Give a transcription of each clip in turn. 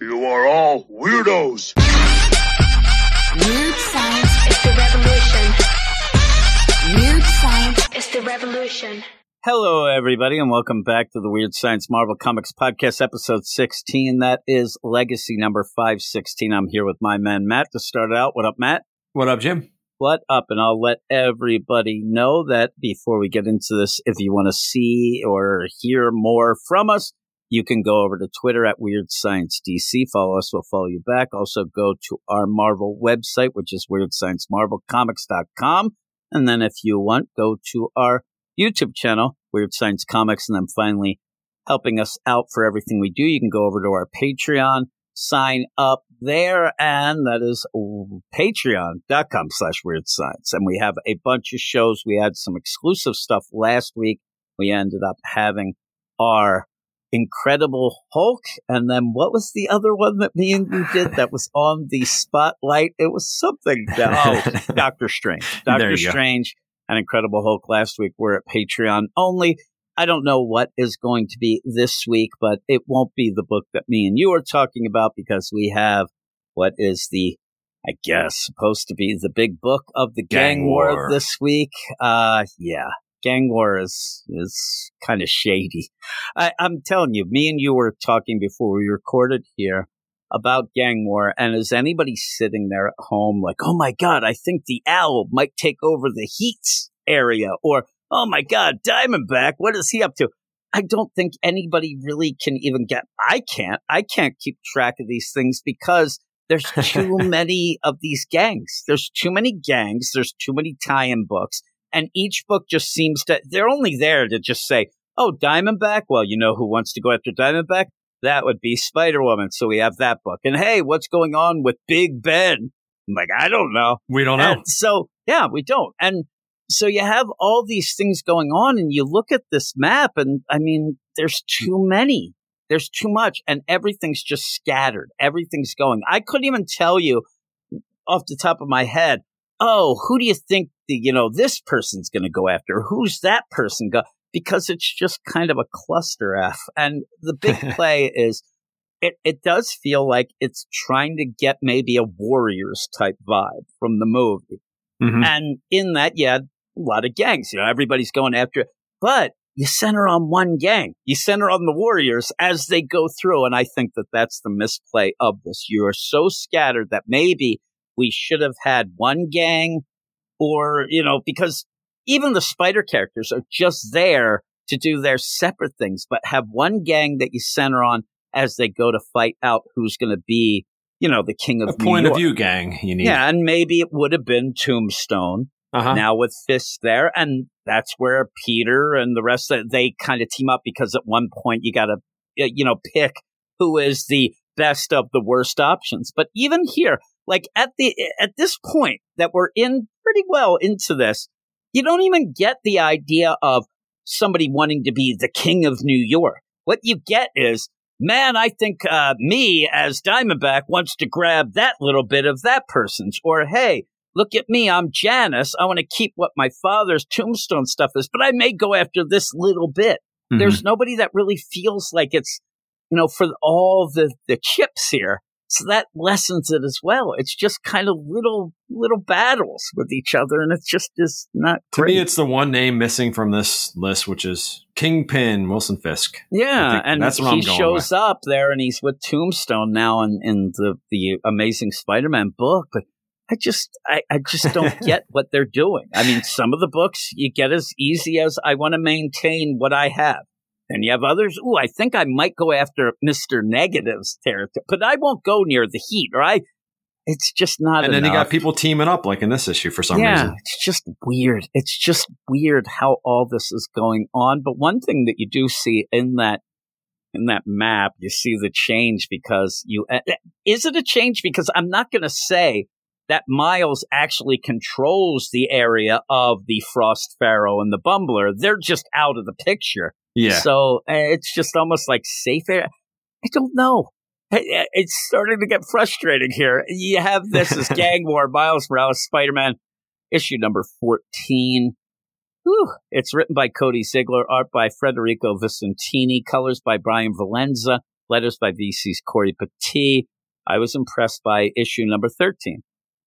You are all weirdos. Weird science It's the revolution. Weird science It's the revolution. Hello, everybody, and welcome back to the Weird Science Marvel Comics Podcast, episode 16. That is legacy number 516. I'm here with my man, Matt, to start it out. What up, Matt? What up, Jim? What up? And I'll let everybody know that before we get into this, if you want to see or hear more from us, you can go over to Twitter at Weird Science DC. Follow us, we'll follow you back. Also, go to our Marvel website, which is WeirdScienceMarvelComics.com. And then, if you want, go to our YouTube channel, Weird Science Comics, and then finally helping us out for everything we do. You can go over to our Patreon, sign up there, and that is patreon.com slash weird science. And we have a bunch of shows. We had some exclusive stuff last week. We ended up having our Incredible Hulk, and then what was the other one that me and you did that was on the spotlight? It was something. That, oh, Doctor Strange. Doctor you go. Strange and Incredible Hulk last week were at Patreon only. I don't know what is going to be this week, but it won't be the book that me and you are talking about because we have what is the, I guess, supposed to be the big book of the Gang, Gang War. War. this week. Uh, yeah, Gang War is is kind of shady. I, I'm telling you, me and you were talking before we recorded here about Gang War, and is anybody sitting there at home like, oh my god, I think the Owl might take over the Heats area, or oh my god, Diamondback, what is he up to? I don't think anybody really can even get. I can't. I can't keep track of these things because there's too many of these gangs. There's too many gangs. There's too many tie-in books, and each book just seems to. They're only there to just say, "Oh, Diamondback. Well, you know who wants to go after Diamondback? That would be Spider Woman." So we have that book. And hey, what's going on with Big Ben? I'm like, I don't know. We don't know. And so, yeah, we don't. And so you have all these things going on, and you look at this map, and I mean, there's too many. There's too much, and everything's just scattered. Everything's going. I couldn't even tell you off the top of my head. Oh, who do you think you know this person's going to go after? Who's that person go? Because it's just kind of a cluster f. And the big play is it, it does feel like it's trying to get maybe a Warriors type vibe from the movie. Mhm. And in that, you had a lot of gangs. You know, everybody's going after it. But you center on one gang. You center on the Warriors as they go through. And I think that that's the misplay of this. You are so scattered that maybe we should have had one gang or, you know, because even the spider characters are just there to do their separate things, but have one gang that you center on as they go to fight out who's going to be, you know, the king of a New point of view gang you need. Yeah, and maybe it would have been Tombstone Uh-huh. now with Fisk there, and that's where Peter and the rest of they kind of team up because at one point you got to, you know, pick who is the best of the worst options. But even here, like at the at this point that we're in pretty well into this, you don't even get the idea of somebody wanting to be the king of New York. What you get is, man, I think uh, me as Diamondback wants to grab that little bit of that person's, or hey, look at me, I'm Janice. I want to keep what my father's tombstone stuff is, but I may go after this little bit. Mhm. There's nobody that really feels like it's, you know, for all the, the chips here. So that lessens it as well. It's just kind of little, little battles with each other. And it's just is not to great. me, it's the one name missing from this list, which is Kingpin Wilson Fisk. Yeah, and that's what he shows up there, and he's with Tombstone now in, in the the Amazing Spider-Man book. But I just I, I just don't get what they're doing. I mean, some of the books you get as easy as I want to maintain what I have. And you have others. Ooh, I think I might go after Mister Negative's territory, but I won't go near the Heat. Or I, it's just not. and then you got people teaming up, like in this issue, for some yeah, reason. it's just weird. It's just weird how all this is going on. But one thing that you do see in that in that map, you see the change because you uh, is it a change because I'm not going to say that Miles actually controls the area of the Frost Pharaoh and the Bumbler. They're just out of the picture. Yeah. So uh, it's just almost like safe air. I don't know. I- It's starting to get frustrating here. You have this as Gang War, Miles Morales, Spider Man, issue number 14. Whew. It's written by Cody Ziglar, art by Federico Vicentini, colors by Bryan Valenza. letters by VC's Cory Petit. I was impressed by issue number 13.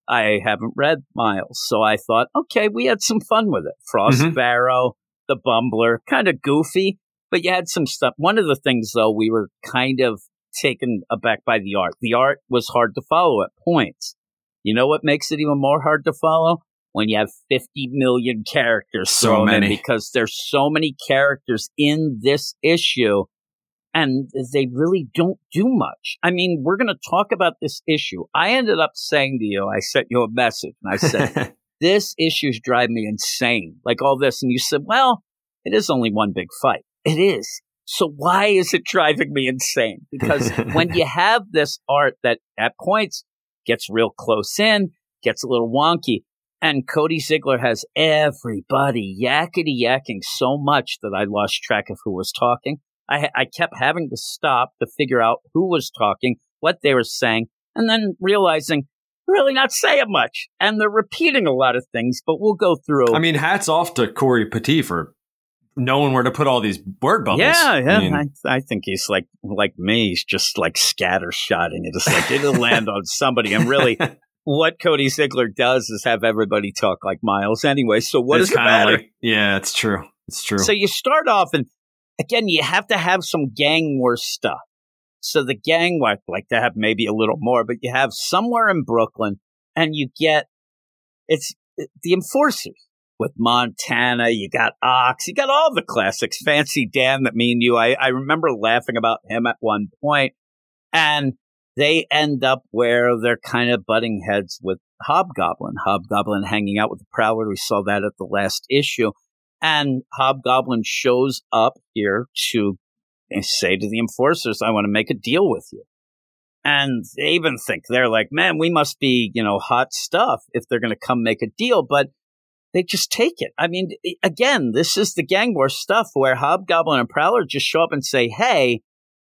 I haven't read Miles, so I thought, okay, we had some fun with it. Frost Mhm. Barrow, the Bumbler, kind of goofy, but you had some stuff. One of the things, though, we were kind of taken aback by the art. The art was hard to follow at points. You know what makes it even more hard to follow? When you have 50 million characters So thrown in many. because there's so many characters in this issue and they really don't do much. I mean, we're going to talk about this issue. I ended up saying to you, I sent you a message and I said, this issue's drive me insane. Like all this. And you said, well, it is only one big fight. It is. So why is it driving me insane? Because when you have this art that at points gets real close in, gets a little wonky, and Cody Ziglar has everybody yakety yakking so much that I lost track of who was talking. I, I kept having to stop to figure out who was talking, what they were saying, and then realizing really not saying much. And they're repeating a lot of things, but we'll go through. I mean, hats off to Cory Petit for knowing where to put all these word bubbles. Yeah, yeah. I mean, I, I think he's like like me. He's just like scattershotting it. It's like it'll land on somebody. And really, what Cody Ziglar does is have everybody talk like Miles anyway. So what it's does it matter? Like, yeah, it's true. It's true. So you start off, and again, you have to have some gang war stuff. So the gang I'd like to have maybe a little more, but you have somewhere in Brooklyn, and you get it's the enforcers with Montana. You got Ox. You got all the classics. Fancy Dan that me and you. I, I remember laughing about him at one point, and they end up where they're kind of butting heads with Hobgoblin. Hobgoblin hanging out with the Prowler. We saw that at the last issue. And Hobgoblin shows up here to say to the enforcers, I want to make a deal with you. And they even think they're like, man, we must be, you know, hot stuff if they're going to come make a deal. But they just take it. I mean, again, this is the gang war stuff where Hobgoblin and Prowler just show up and say, hey,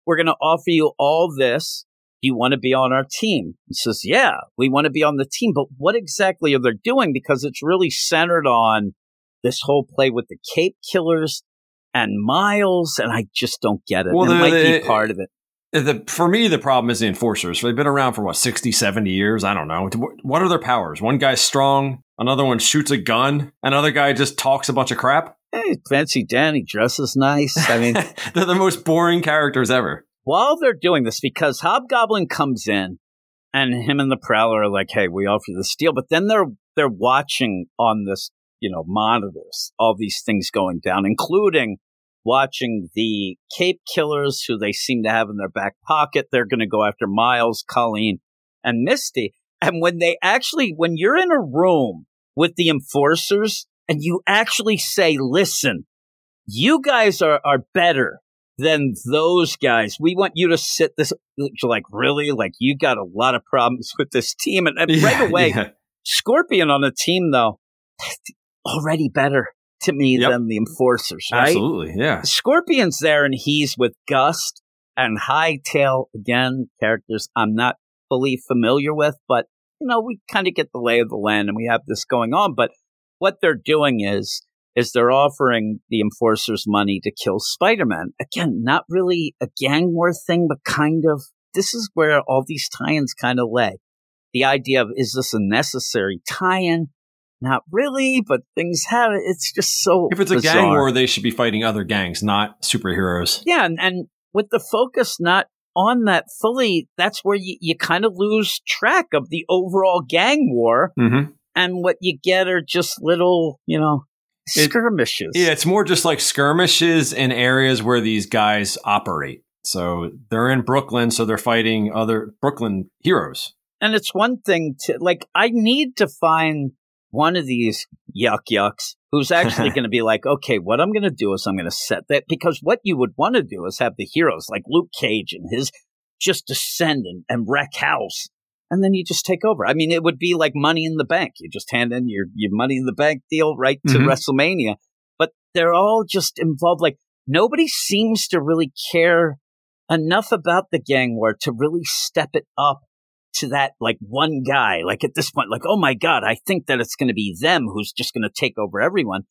we're going to offer you all this. Do you want to be on our team? He says, yeah, we want to be on the team. But what exactly are they doing? Because it's really centered on this whole play with the Cape Killers and Miles, and I just don't get it. Well, it the- might the- be part of it. Uh, the, for me, the problem is the enforcers. They've been around for what, 60, 70 years? I don't know. What are their powers? One guy's strong, another one shoots a gun, another guy just talks a bunch of crap. Hey, fancy Danny dresses nice. I mean, They're the most boring characters ever. while they're doing this, because Hobgoblin comes in and him and the Prowler are like, "Hey, we offer you this deal," but then they're they're watching on this, you know, monitors all these things going down, including watching the Cape Killers, who they seem to have in their back pocket. They're going to go after Miles, Colleen, and Misty. And when they actually, when you're in a room with the enforcers and you actually say, "Listen, you guys are are better." than those guys. We want you to sit this like really like you got a lot of problems with this team and, and right away yeah. Scorpion on the team though already better to me Yep. than the enforcers, right? Absolutely. Yeah. Scorpion's there and he's with Gust and Hightail again, characters I'm not fully familiar with, but you know, we kind of get the lay of the land and we have this going on, but what they're doing is is they're offering the enforcers money to kill Spider-Man. Again, not really a gang war thing, but kind of this is where all these tie-ins kind of lay. The idea of is this a necessary tie-in? Not really, but things have it. It's just so If it's a gang war, they should be fighting other gangs, not superheroes. Yeah, and, and with the focus not on that fully, that's where you, you kind of lose track of the overall gang war. Mm-hmm. And what you get are just little, you know, It- skirmishes. Yeah, it's more just like skirmishes in areas where these guys operate. So they're in Brooklyn, so they're fighting other Brooklyn heroes. And it's one thing to, like, I need to find one of these yuck yucks who's actually going to be like, okay, what I'm going to do is I'm going to set that because what you would want to do is have the heroes like Luke Cage and his just descend and, and wreck house. And then you just take over. I mean, it would be like money in the bank. You just hand in your, your money in the bank deal right to Mhm. WrestleMania. But they're all just involved. Like nobody seems to really care enough about the gang war to really step it up to that like one guy. Like at this point, like, oh my God, I think that it's going to be them who's just going to take over everyone.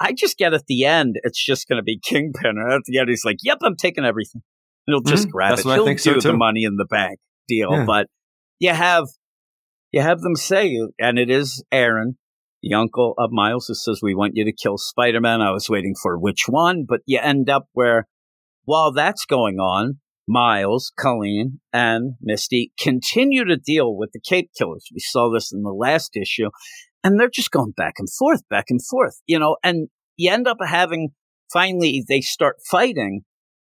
I just get at the end, it's just going to be Kingpin. And at the end, he's like, yep, I'm taking everything. He'll just Mhm. grab That's it. He'll do so, the money in the bank deal. Yeah. But you have you have them say, and it is Aaron, the uncle of Miles, who says, "We want you to kill Spider Man." I was waiting for which one, but you end up where while that's going on, Miles, Colleen, and Misty continue to deal with the Cape Killers. We saw this in the last issue, and they're just going back and forth, back and forth, you know, and you end up having finally they start fighting,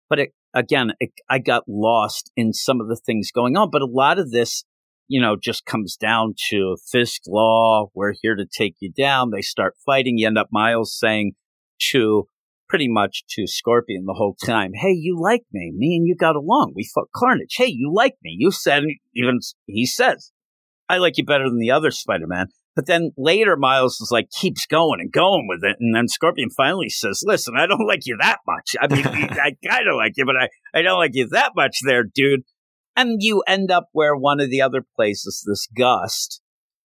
but it, again, it, I got lost in some of the things going on, but a lot of this, you know, just comes down to Fisk law. We're here to take you down. They start fighting. You end up Miles saying to pretty much to Scorpion the whole time, Hey, you like me. Me and you got along. We fought Carnage. Hey, you like me. You said, even he says, I like you better than the other Spider Man. But then later, Miles is like, keeps going and going with it. And then Scorpion finally says, listen, I don't like you that much. I mean, I kind of like you, but I, I don't like you that much there, dude. And you end up where one of the other places, this Gust,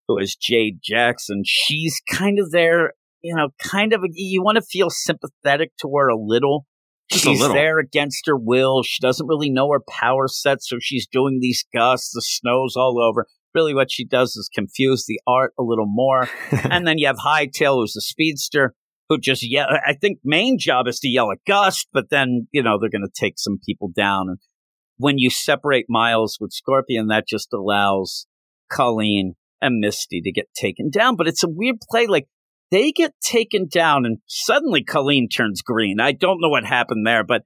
who is Jade Jackson, she's kind of there, you know, kind of, you want to feel sympathetic to her a little. Just she's little. there against her will. She doesn't really know her power set, so she's doing these gusts. The snow's all over. Really, what she does is confuse the art a little more. and then you have Hightail, who's the speedster, who just yell. I think main job is to yell at Gust, but then you know they're going to take some people down. And when you separate Miles with Scorpion, that just allows Colleen and Misty to get taken down. But it's a weird play. Like they get taken down, and suddenly Colleen turns green. I don't know what happened there, but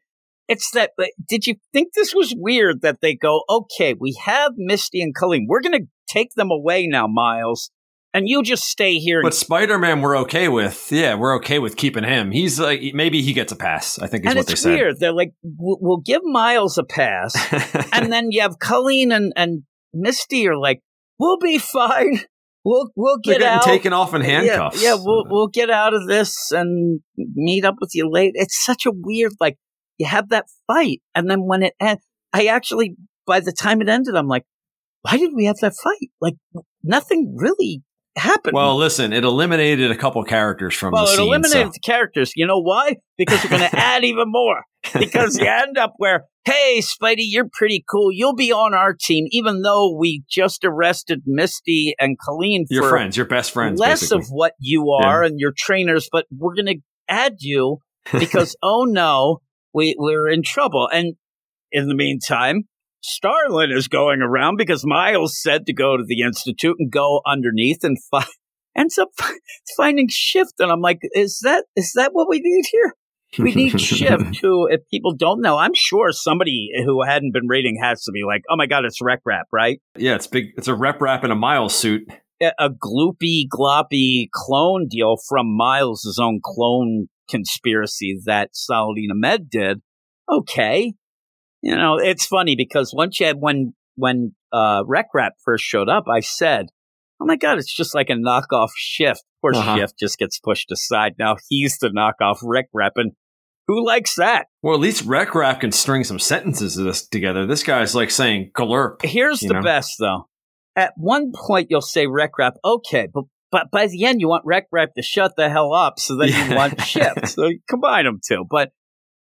it's that. Did you think this was weird that they go, okay, we have Misty and Colleen. We're going to take them away now, Miles, and you just stay here. But Spider Man, we're okay with. Yeah, we're okay with keeping him. He's like maybe he gets a pass. I think is and what it's they weird. They're like, we'll, we'll give Miles a pass, and then you have Colleen and, and Misty are like, we'll be fine. We'll we'll get getting out. taken off in handcuffs. Yeah, yeah, we'll we'll get out of this and meet up with you later. It's such a weird like you have that fight, and then when it ends, I actually by the time it ended, I'm like, why did we have that fight? Like nothing really happened. Well, listen, it eliminated a couple characters from Well, the it scene. eliminated so- the characters. You know why? Because we're going to add even more. Because you end up where, hey, Spidey, you're pretty cool. You'll be on our team, even though we just arrested Misty and Colleen your friends, your best friends, less basically. of what you are and your trainers, but we're going to add you because, oh no, we, we're in trouble. And in the meantime, Starling is going around because Miles said to go to the Institute and go underneath and find ends up finding Shift. And I'm like, is that, is that what we need here? We need Shift, who, if people don't know, I'm sure somebody who hadn't been reading has to be like, oh my God, it's Rec Rap, right? yeah, it's big. It's a rep rap in a Miles suit. a a gloopy, gloppy clone deal from Miles' own clone conspiracy that Saladin Ahmed did. Okay. You know, it's funny because once you had, when, when, uh, Rec Rap first showed up, I said, Oh my God, it's just like a knockoff shift. Of course, Uh-huh. shift just gets pushed aside. Now he's the knockoff Rec Rap and who likes that? Well, at least Rec Rap can string some sentences of this together. This guy's like saying "galurp." Here's the know? best though. At one point you'll say rec rap, okay, but but by the end you want rec rap to shut the hell up, so then Yeah. you want shift. So you combine them two. But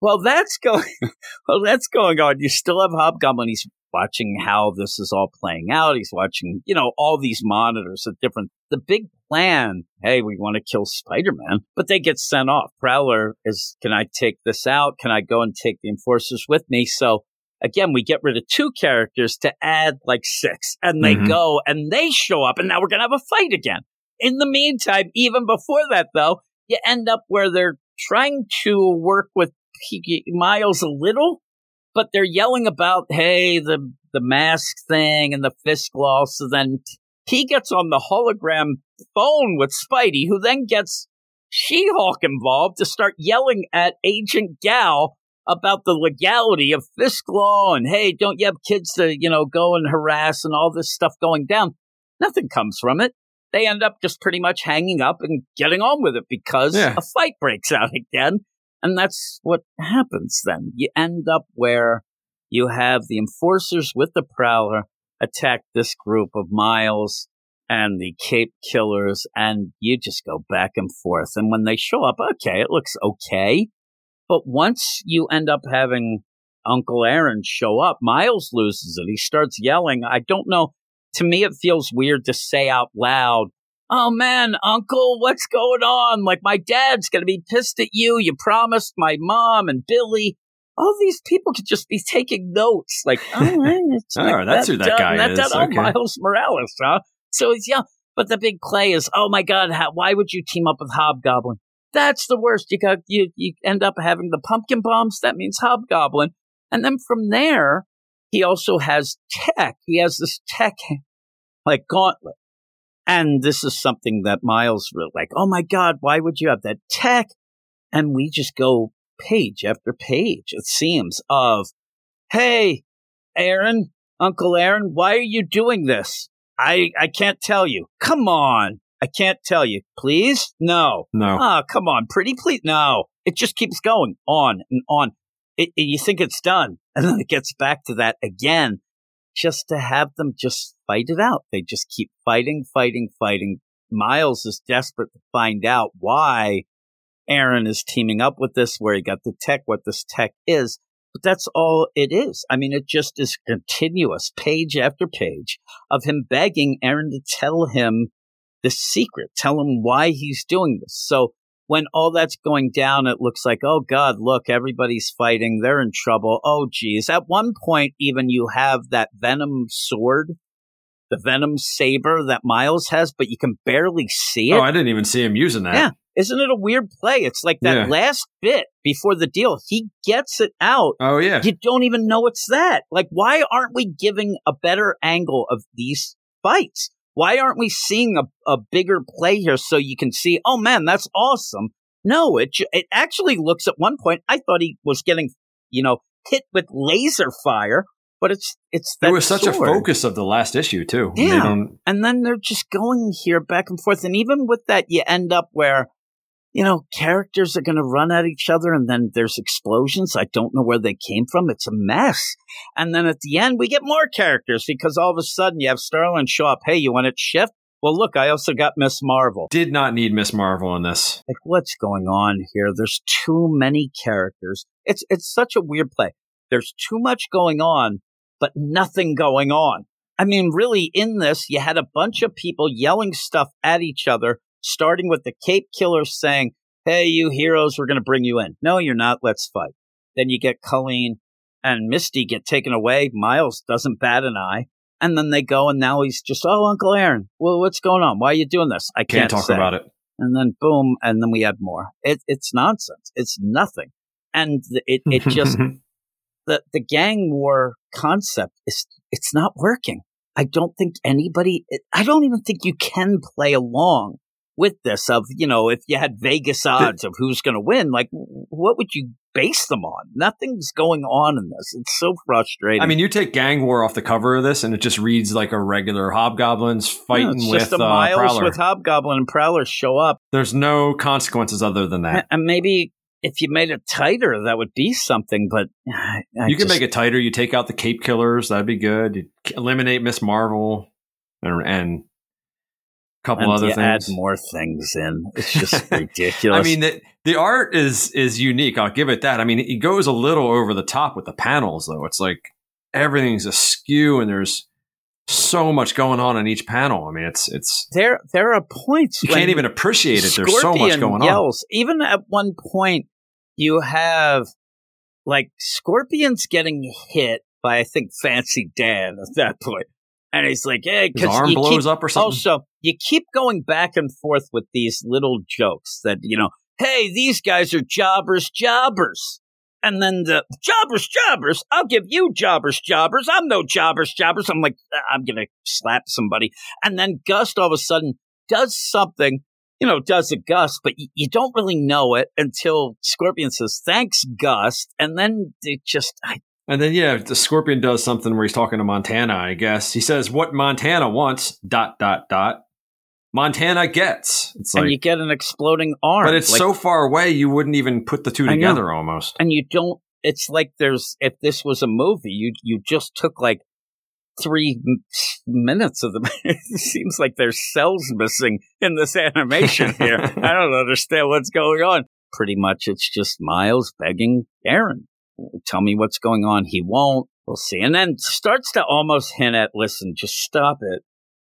well, that's going. Well, that's going on. You still have Hobgoblin. He's watching how this is all playing out. He's watching, you know, all these monitors at different. The big plan. Hey, we want to kill Spider Man, but they get sent off. Prowler is, can I take this out? Can I go and take the enforcers with me? So again, we get rid of two characters to add like six, and they Mhm. go and they show up, and now we're gonna have a fight again. In the meantime, even before that, though, you end up where they're trying to work with Miles a little, but they're yelling about, hey, the the mask thing and the Fisk law. So then he gets on the hologram phone with Spidey, who then gets She-Hulk involved to start yelling at Agent Gal about the legality of Fisk law and hey, don't you have kids to, you know, go and harass and all this stuff going down. Nothing comes from it. They end up just pretty much hanging up and getting on with it because Yeah. a fight breaks out again. And that's what happens then. You end up where you have the enforcers with the Prowler attack this group of Miles and the Cape Killers, and you just go back and forth. And when they show up, okay, it looks okay. But once you end up having Uncle Aaron show up. Miles loses it. He starts yelling. I don't know. To me, it feels weird to say out loud, Oh man, Uncle, what's going on? Like, my dad's going to be pissed at you. You promised my mom and Billy. All these people could just be taking notes. Like, oh, it's Oh, like that's who that done, guy that is. done. Oh, Okay. Miles Morales, huh? So he's young. But the big play is, oh my God, how, why would you team up with Hobgoblin? That's the worst. You got you you end up having the pumpkin bombs. That means Hobgoblin, and then from there, he also has tech. He has this tech like gauntlet, and this is something that Miles really like. Oh my God, why would you have that tech? And we just go page after page. It seems of, hey, Aaron, Uncle Aaron, why are you doing this? I I can't tell you. Come on. I can't tell you. Please? No. No. Oh, come on, pretty please. No. It just keeps going on and on. It, it- you think it's done. And then it gets back to that again, just to have them just fight it out. They just keep fighting, fighting, fighting. Miles is desperate to find out why Aaron is teaming up with this, where he got the tech, what this tech is. But that's all it is. I mean, it just is continuous, page after page, of him begging Aaron to tell him the secret, tell him why he's doing this. So when all that's going down, it looks like, oh God, look, everybody's fighting. They're in trouble. Oh geez. At one point, even you have that venom sword, the venom saber that Miles has, but you can barely see it. Oh, I didn't even see him using that. Yeah. Isn't it a weird play? It's like that Yeah. last bit before the deal. He gets it out. Oh yeah. You don't even know it's that. Like, why aren't we giving a better angle of these fights? Why aren't we seeing a, a bigger play here so you can see, oh man, that's awesome? No, it, it actually looks at one point, I thought he was getting, you know, hit with laser fire, but it's, it's There was such a focus of the last issue too. Yeah. And then they're just going here back and forth. And even with that, you end up where, you know, characters are going to run at each other and then there's explosions. I don't know where they came from. It's a mess. And then at the end, we get more characters because all of a sudden you have Starling show up. Hey, you want to shift? Well, look, I also got Miss Marvel. did not need Miss Marvel in this. Like, what's going on here? There's too many characters. It's, it's such a weird play. There's too much going on, but nothing going on. I mean, really, in this, you had a bunch of people yelling stuff at each other, starting with the Cape Killer saying, Hey, you heroes, we're going to bring you in. No, you're not. Let's fight. Then you get Colleen and Misty get taken away. Miles doesn't bat an eye. And then they go, and now he's just, Oh, Uncle Aaron, well, what's going on? Why are you doing this? I Can't can't, talk say about it. and then boom, and then we add more. It, it's nonsense. It's nothing, and it it just the the gang war concept is it's not working. I don't think anybody. I don't even think you can play along with this. Of you know, if you had Vegas odds of who's going to win, like what would you base them on? Nothing's going on in this. It's so frustrating. I mean, you take Gang War off the cover of this, and it just reads like a regular Hobgoblins fighting with just the uh, Miles Prowler. with Hobgoblin and Prowler show up. There's no consequences other than that. And maybe if you made it tighter, that would be something. But I, I you can just- make it tighter. You take out the Cape Killers. That'd be good. You eliminate Miss Marvel and, and couple and other you things. add more things in. It's just ridiculous. I mean, the, the art is is unique. I'll give it that. I mean, it goes a little over the top with the panels, though. It's like everything's askew, and there's so much going on in each panel. I mean, it's it's there there are points you when can't even appreciate it. There's so much Scorpion going on. yells. Even at one point, you have like Scorpion's getting hit by I think Fancy Dan at that point, and he's like, "Hey, His because arm you blows keep, up or something. Also, you keep going back and forth with these little jokes that, you know, hey, these guys are jobbers, jobbers. And then the jobbers, jobbers, I'll give you jobbers, jobbers. I'm no jobbers, jobbers. I'm like, uh, I'm going to slap somebody. And then Gust all of a sudden does something, you know, does a Gust, but you, you don't really know it until Scorpion says, thanks, Gust. And then it just, I, And then yeah, the Scorpion does something where he's talking to Montana. I guess he says what Montana wants. Dot dot dot. Montana gets. It's like, and you get an exploding arm. but it's Like, so far away you wouldn't even put the two together almost. and you don't it's like there's if this was a movie you you just took like three m- minutes of the it seems like there's cells missing in this animation here i don't understand what's going on pretty much it's just miles begging aaron tell me what's going on. He won't. We'll see. And then starts to almost hint at, listen, just stop it.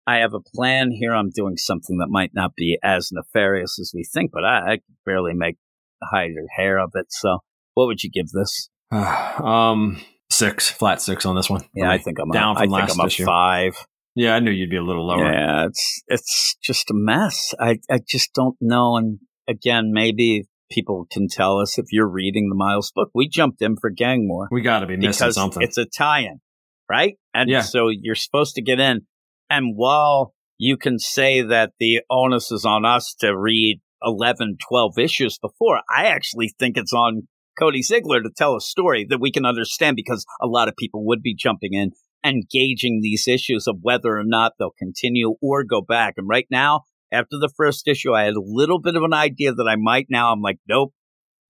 I have a plan here. I'm doing something that might not be as nefarious as we think, but I, I barely make hide or hair of it. So what would you give this? um, six, flat six on this one. Yeah, I think I'm down from I last think I'm issue. five. Yeah, I knew you'd be a little lower. Yeah, it's it's just a mess. I I just don't know. And again, maybe people can tell us if you're reading the Miles book. We jumped in for Gang War We got to be missing something. it's a tie-in, right? And Yeah. so you're supposed to get in. And while you can say that the onus is on us to read 11, 12 issues before, I actually think it's on Cody Ziglar to tell a story that we can understand because a lot of people would be jumping in and gauging these issues of whether or not they'll continue or go back. And right now, after the first issue, I had a little bit of an idea that I might now. I'm like, nope.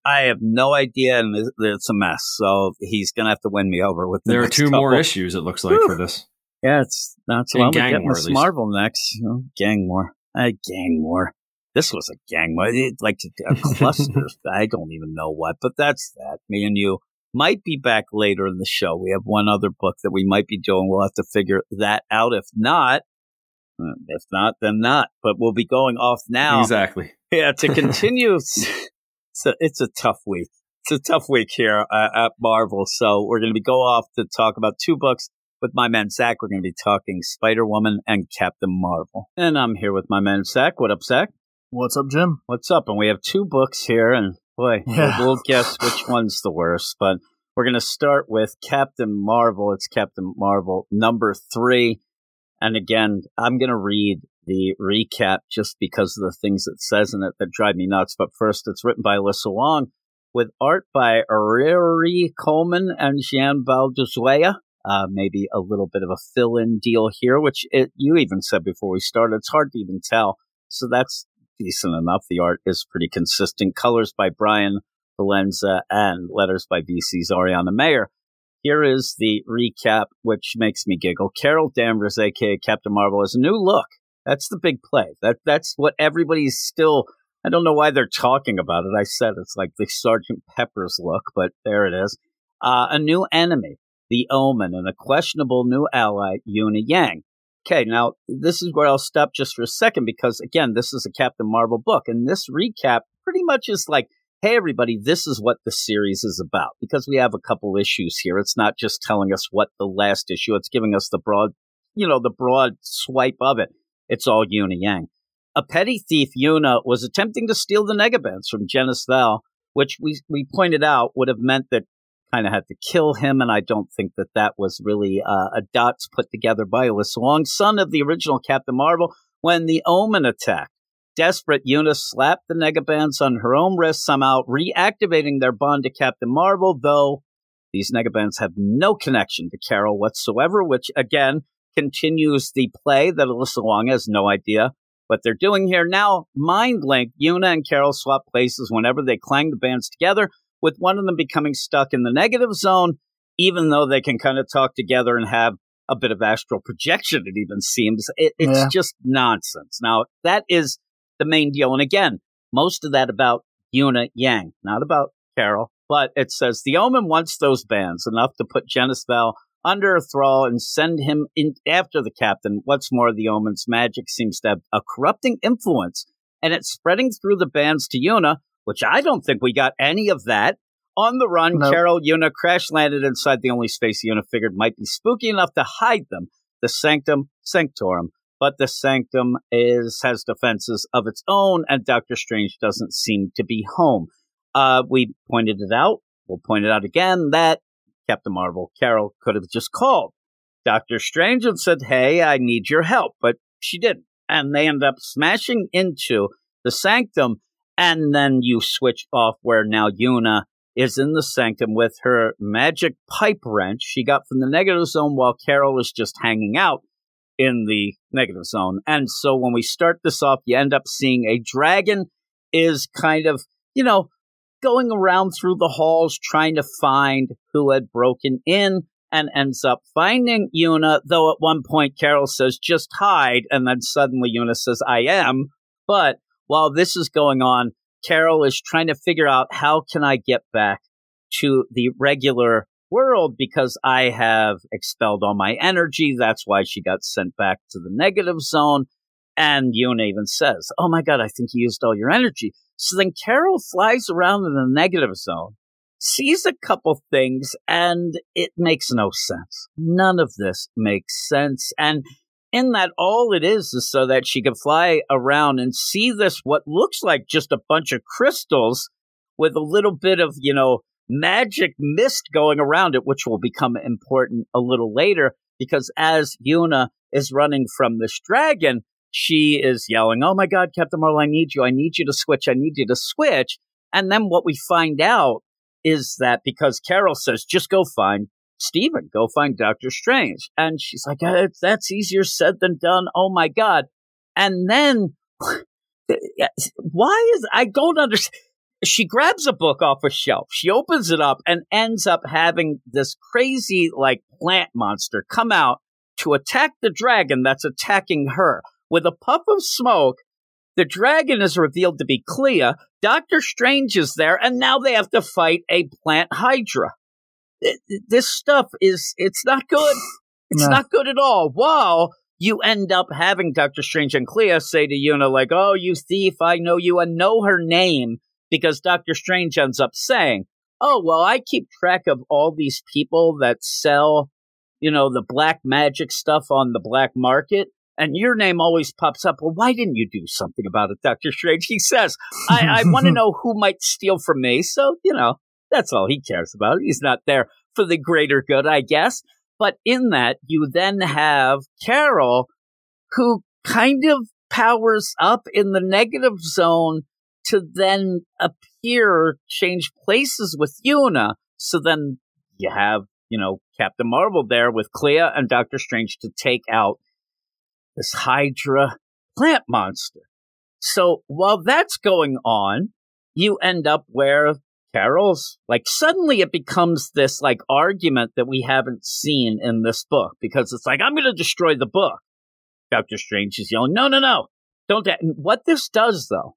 I have no idea, and it's a mess. So he's gonna have to win me over with. The there are two more issues, it looks like, Whew. for this. Yeah, it's not so long. We Gang War, Miss at least. Marvel next. You know, gang war. I gang war. This was a gang war. It, like a cluster. I don't even know what, but that's that. Me and you might be back later in the show. We have one other book that we might be doing. We'll have to figure that out. If not, uh, if not, then not. But we'll be going off now. Exactly. Yeah, to continue, it's a, it's a tough week. It's a tough week here uh, at Marvel. So we're going to be go off to talk about two books with my man Zach. We're going to be talking Spider Woman and Captain Marvel. And I'm here with my man Zach. What up, Zach? What's up, Jim? What's up? And we have two books here, and boy, Yeah. we'll, we'll guess which one's the worst. But we're going to start with Captain Marvel. It's Captain Marvel number three. And again, I'm going to read the recap just because of the things it says in it that drive me nuts. But first, it's written by Alyssa Wong with art by Ariri Coleman and Jan Bazaldua. Uh, maybe a little bit of a fill-in deal here, which it, you even said before we started. It's hard to even tell. So that's decent enough. The art is pretty consistent. Colors by Bryan Valenza and letters by VC's Ariana Maher. Here is the recap, which makes me giggle. Carol Danvers, aka Captain Marvel, has a new look. That's the big play. That that's what everybody's still. I don't know why they're talking about it. I said it's like the Sergeant Pepper's look, but there it is. Uh, a new enemy, the Omen, and a questionable new ally, Yuna Yang. Okay, now this is where I'll stop just for a second because again, this is a Captain Marvel book, and this recap pretty much is like, hey everybody, this is what the series is about. Because we have a couple issues here. It's not just telling us what the last issue, it's giving us the broad, you know, the broad swipe of it. It's all Yuna Yang. A petty thief, Yuna, was attempting to steal the Negabands from Genis which we we pointed out would have meant that kind of had to kill him, and I don't think that that was really uh, a dots put together by Alyssa Wong, son of the original Captain Marvel, when the Omen attacked. Desperate, Eunice slapped the Negabands on her own wrist, somehow reactivating their bond to Captain Marvel, though these Negabands have no connection to Carol whatsoever, which again continues the play that Alyssa Wong has no idea what they're doing here. Now, Mind Link, Yuna and Carol swap places whenever they clang the bands together, with one of them becoming stuck in the negative zone, even though they can kind of talk together and have a bit of astral projection, it even seems. It, it's Yeah. just nonsense. Now, that is the main deal. And again, most of that about Yuna Yang, not about Carol, but it says the Omen wants those bands enough to put Genis-Vell under a thrall and send him in after the captain. What's more, the Omen's magic seems to have a corrupting influence, and it's spreading through the bands to Yuna, which I don't think we got any of that. On the run, No. Carol Yuna crash landed inside the only space Yuna figured might be spooky enough to hide them, the Sanctum Sanctorum. But the Sanctum is has defenses of its own, and Doctor Strange doesn't seem to be home. Uh, we pointed it out. We'll point it out again that Captain Marvel, Carol, could have just called Doctor Strange and said, Hey, I need your help. But she didn't. And they end up smashing into the sanctum. And then you switch off where now Yuna is in the sanctum with her magic pipe wrench she got from the negative zone while Carol is just hanging out in the negative zone. And so when we start this off, you end up seeing a dragon is kind of, you know, going around through the halls trying to find who had broken in and ends up finding Yuna, though at one point Carol says, just hide. And then suddenly Yuna says, I am. But while this is going on, Carol is trying to figure out how can I get back to the regular world because I have expelled all my energy. That's why she got sent back to the negative zone. And Yuna even says, Oh my God, I think you used all your energy. So then Carol flies around in the negative zone, sees a couple things, and it makes no sense. None of this makes sense. And in that, all it is is so that she can fly around and see this, what looks like just a bunch of crystals with a little bit of, you know, magic mist going around it, which will become important a little later because as Yuna is running from this dragon, she is yelling, Oh my God, Captain Marvel, I need you. I need you to switch. I need you to switch. And then what we find out is that because Carol says, just go find Stephen, go find Doctor Strange. And she's like, "Uh, that's easier said than done. Oh my God. And then why is, I don't understand. She grabs a book off a shelf. She opens it up and ends up having this crazy, like, plant monster come out to attack the dragon that's attacking her. With a puff of smoke, the dragon is revealed to be Clea. Doctor Strange is there, and now they have to fight a plant hydra. Th- th- This stuff is, it's not good. It's No. not good at all. While you end up having Doctor Strange and Clea say to Yuna, like, oh, you thief, I know you, and know her name, because Doctor Strange ends up saying, oh, well, I keep track of all these people that sell, you know, the black magic stuff on the black market. And your name always pops up. Well, why didn't you do something about it, Doctor Strange? He says, I, I want to know who might steal from me. So, you know, that's all he cares about. He's not there for the greater good, I guess. But in that, you then have Carol, who kind of powers up in the negative zone to then appear, change places with Yuna. So then you have, you know, Captain Marvel there with Clea and Doctor Strange to take out this Hydra plant monster. So while that's going on, you end up where Carol's like suddenly it becomes this like argument that we haven't seen in this book because it's like, I'm going to destroy the book. Doctor Strange is yelling, no, no, no, don't. that." And what this does though,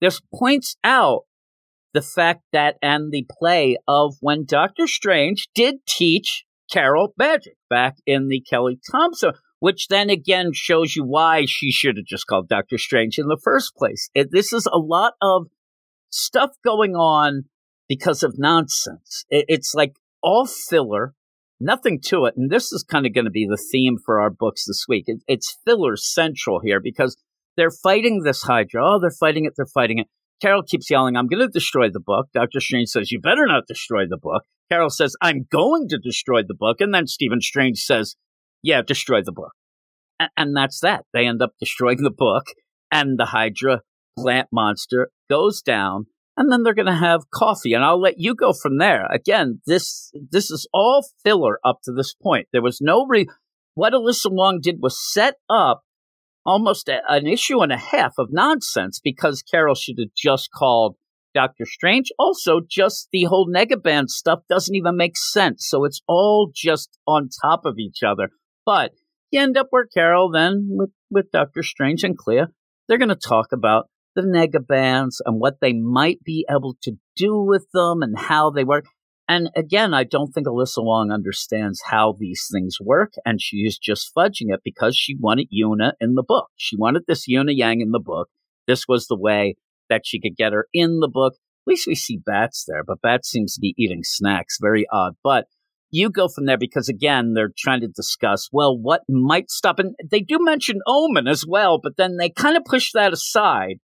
this points out the fact that and the play of when Doctor Strange did teach Carol magic back in the Kelly Thompson, which then again shows you why she should have just called Doctor Strange in the first place. It, this is a lot of stuff going on because of nonsense. It, it's like all filler, nothing to it. And this is kind of going to be the theme for our books this week. It, it's filler central here because they're fighting this Hydra. Oh, they're fighting it. They're fighting it. Carol keeps yelling, I'm going to destroy the book. Doctor Strange says, You better not destroy the book. Carol says, I'm going to destroy the book. And then Stephen Strange says, Yeah, destroy the book. And that's that. They end up destroying the book, and the Hydra plant monster goes down, and then they're going to have coffee. And I'll let you go from there. Again, this this is all filler up to this point. There was no re. What Alyssa Wong did was set up almost a, an issue and a half of nonsense because Carol should have just called Doctor Strange. Also, just the whole Negaband stuff doesn't even make sense. So it's all just on top of each other. But you end up where Carol then with, with Doctor Strange and Clea, they're going to talk about the Negabands and what they might be able to do with them and how they work. And again, I don't think Alyssa Wong understands how these things work, and she is just fudging it because she wanted Yuna in the book. She wanted this Yuna Yang in the book. This was the way that she could get her in the book. At least we see Bats there, but Bats seems to be eating snacks. Very odd. But you go from there because again, they're trying to discuss, well, what might stop. And they do mention Omen as well, but then they kind of push that aside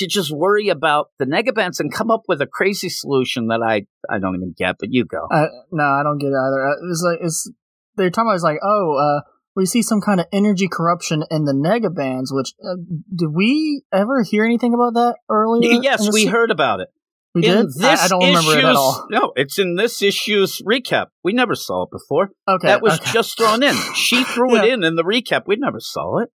to just worry about the Negabands and come up with a crazy solution that I, I don't even get, but you go. Uh, no, I don't get it either. Uh, It's like it's they're talking about it's like oh, uh, we see some kind of energy corruption in the negabands. Which uh, did we ever hear anything about that earlier? Yes, we se- heard about it. We in did. this I, I don't remember it at all. No, it's in this issue's recap. We never saw it before. Okay, that was okay. just thrown in. She threw it in in the recap. We never saw it.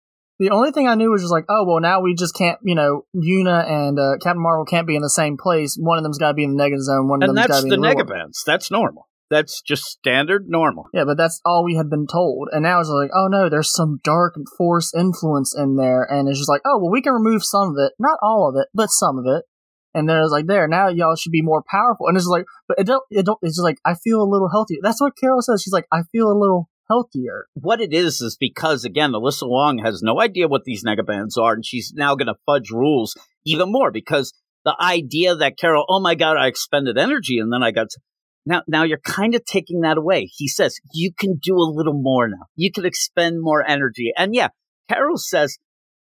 The only thing I knew was just like, oh well, now we just can't. You know, Yuna and uh, Captain Marvel can't be in the same place. One of them's got to be in the negative zone. One of And them's got to be the in the. Negabands. That's normal. That's just standard normal. Yeah, but that's all we had been told. And now it's like, oh no, there's some dark force influence in there. And it's just like, oh, well, we can remove some of it. Not all of it, but some of it. And then it was like, there, now y'all should be more powerful. And it's like, but it don't, it don't, it's just like, I feel a little healthier. That's what Carol says. She's like, I feel a little healthier. What it is is because again, Alyssa Wong has no idea what these negabands are, and she's now going to fudge rules even more because the idea that Carol, oh my god, I expended energy and then I got to, now now you're kind of taking that away. He says you can do a little more now. You can expend more energy, and yeah, Carol says,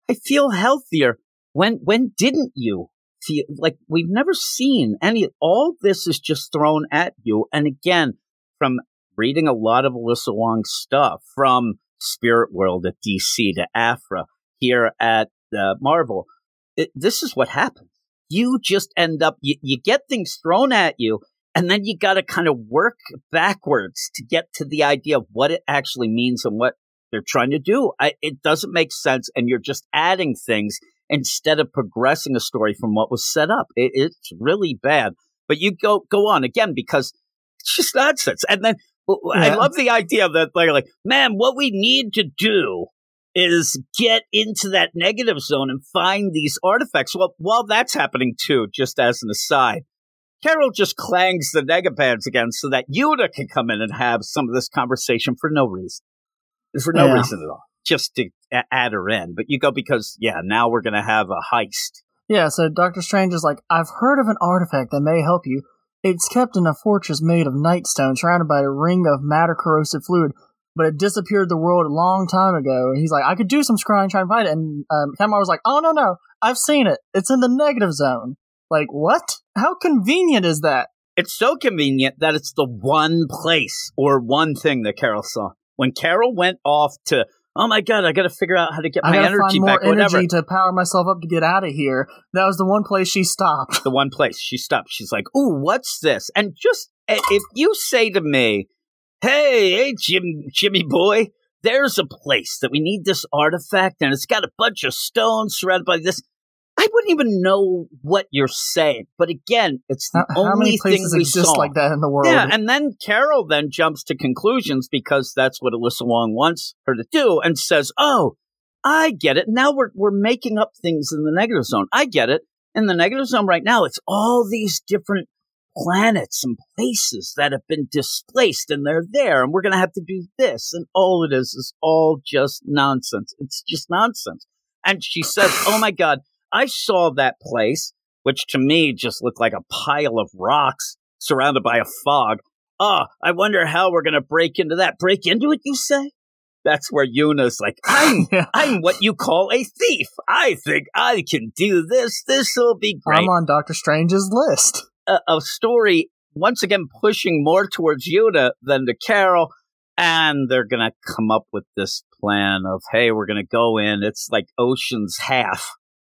I feel healthier. When when didn't you? feel like we've never seen any all this is just thrown at you and again from reading a lot of Alyssa Wong's stuff from Spirit World at DC to Aphra here at uh, Marvel it, this is what happens you just end up you, you get things thrown at you and then you got to kind of work backwards to get to the idea of what it actually means and what they're trying to do I, it doesn't make sense and you're just adding things instead of progressing a story from what was set up. It, it's really bad. But you go go on again because it's just nonsense. And then well, I love the idea of that they're like, man, what we need to do is get into that negative zone and find these artifacts. Well, while that's happening too, just as an aside, Carol just clangs the Nega-Bands again so that Yoda can come in and have some of this conversation for no reason. For no Yeah. reason at all. Just to add her in. But you go because, yeah, now we're going to have a heist. Yeah, so Doctor Strange is like, I've heard of an artifact that may help you. It's kept in a fortress made of nightstone, surrounded by a ring of matter corrosive fluid, but it disappeared the world a long time ago. And he's like, I could do some scrying, try and find it. And um, Kamar was like, Oh no no, I've seen it. It's in the negative zone. Like what? How convenient is that? It's so convenient that it's the one place or one thing that Carol saw. When Carol went off to, oh my God, I got to figure out how to get I my energy find back, more whatever. energy to power myself up to get out of here. That was the one place she stopped. the one place she stopped. She's like, "Ooh, what's this?" And just if you say to me, "Hey, hey, Jim, Jimmy boy, there's a place that we need this artifact, and it's got a bunch of stones surrounded by this," I wouldn't even know what you're saying. But again, it's the How, how only many thing places we exist saw. like that in the world? Yeah, and then Carol then jumps to conclusions because that's what Alyssa Wong wants her to do, and says, "Oh, I get it. Now we're we're making up things in the negative zone. I get it. In the negative zone right now, it's all these different planets and places that have been displaced, and they're there, and we're going to have to do this, and all it is is all just nonsense. It's just nonsense." And she says, "Oh my God, I saw that place." Which to me just looked like a pile of rocks surrounded by a fog. Oh, I wonder how we're going to break into that. Break into it, you say? That's where Yuna's like, I'm, Yeah. I'm what you call a thief. I think I can do this. This'll be great. I'm on Doctor Strange's list. a, a story once again pushing more towards Yuna than to Carol. And they're going to come up with this plan of, hey, we're going to go in. It's like Ocean's half.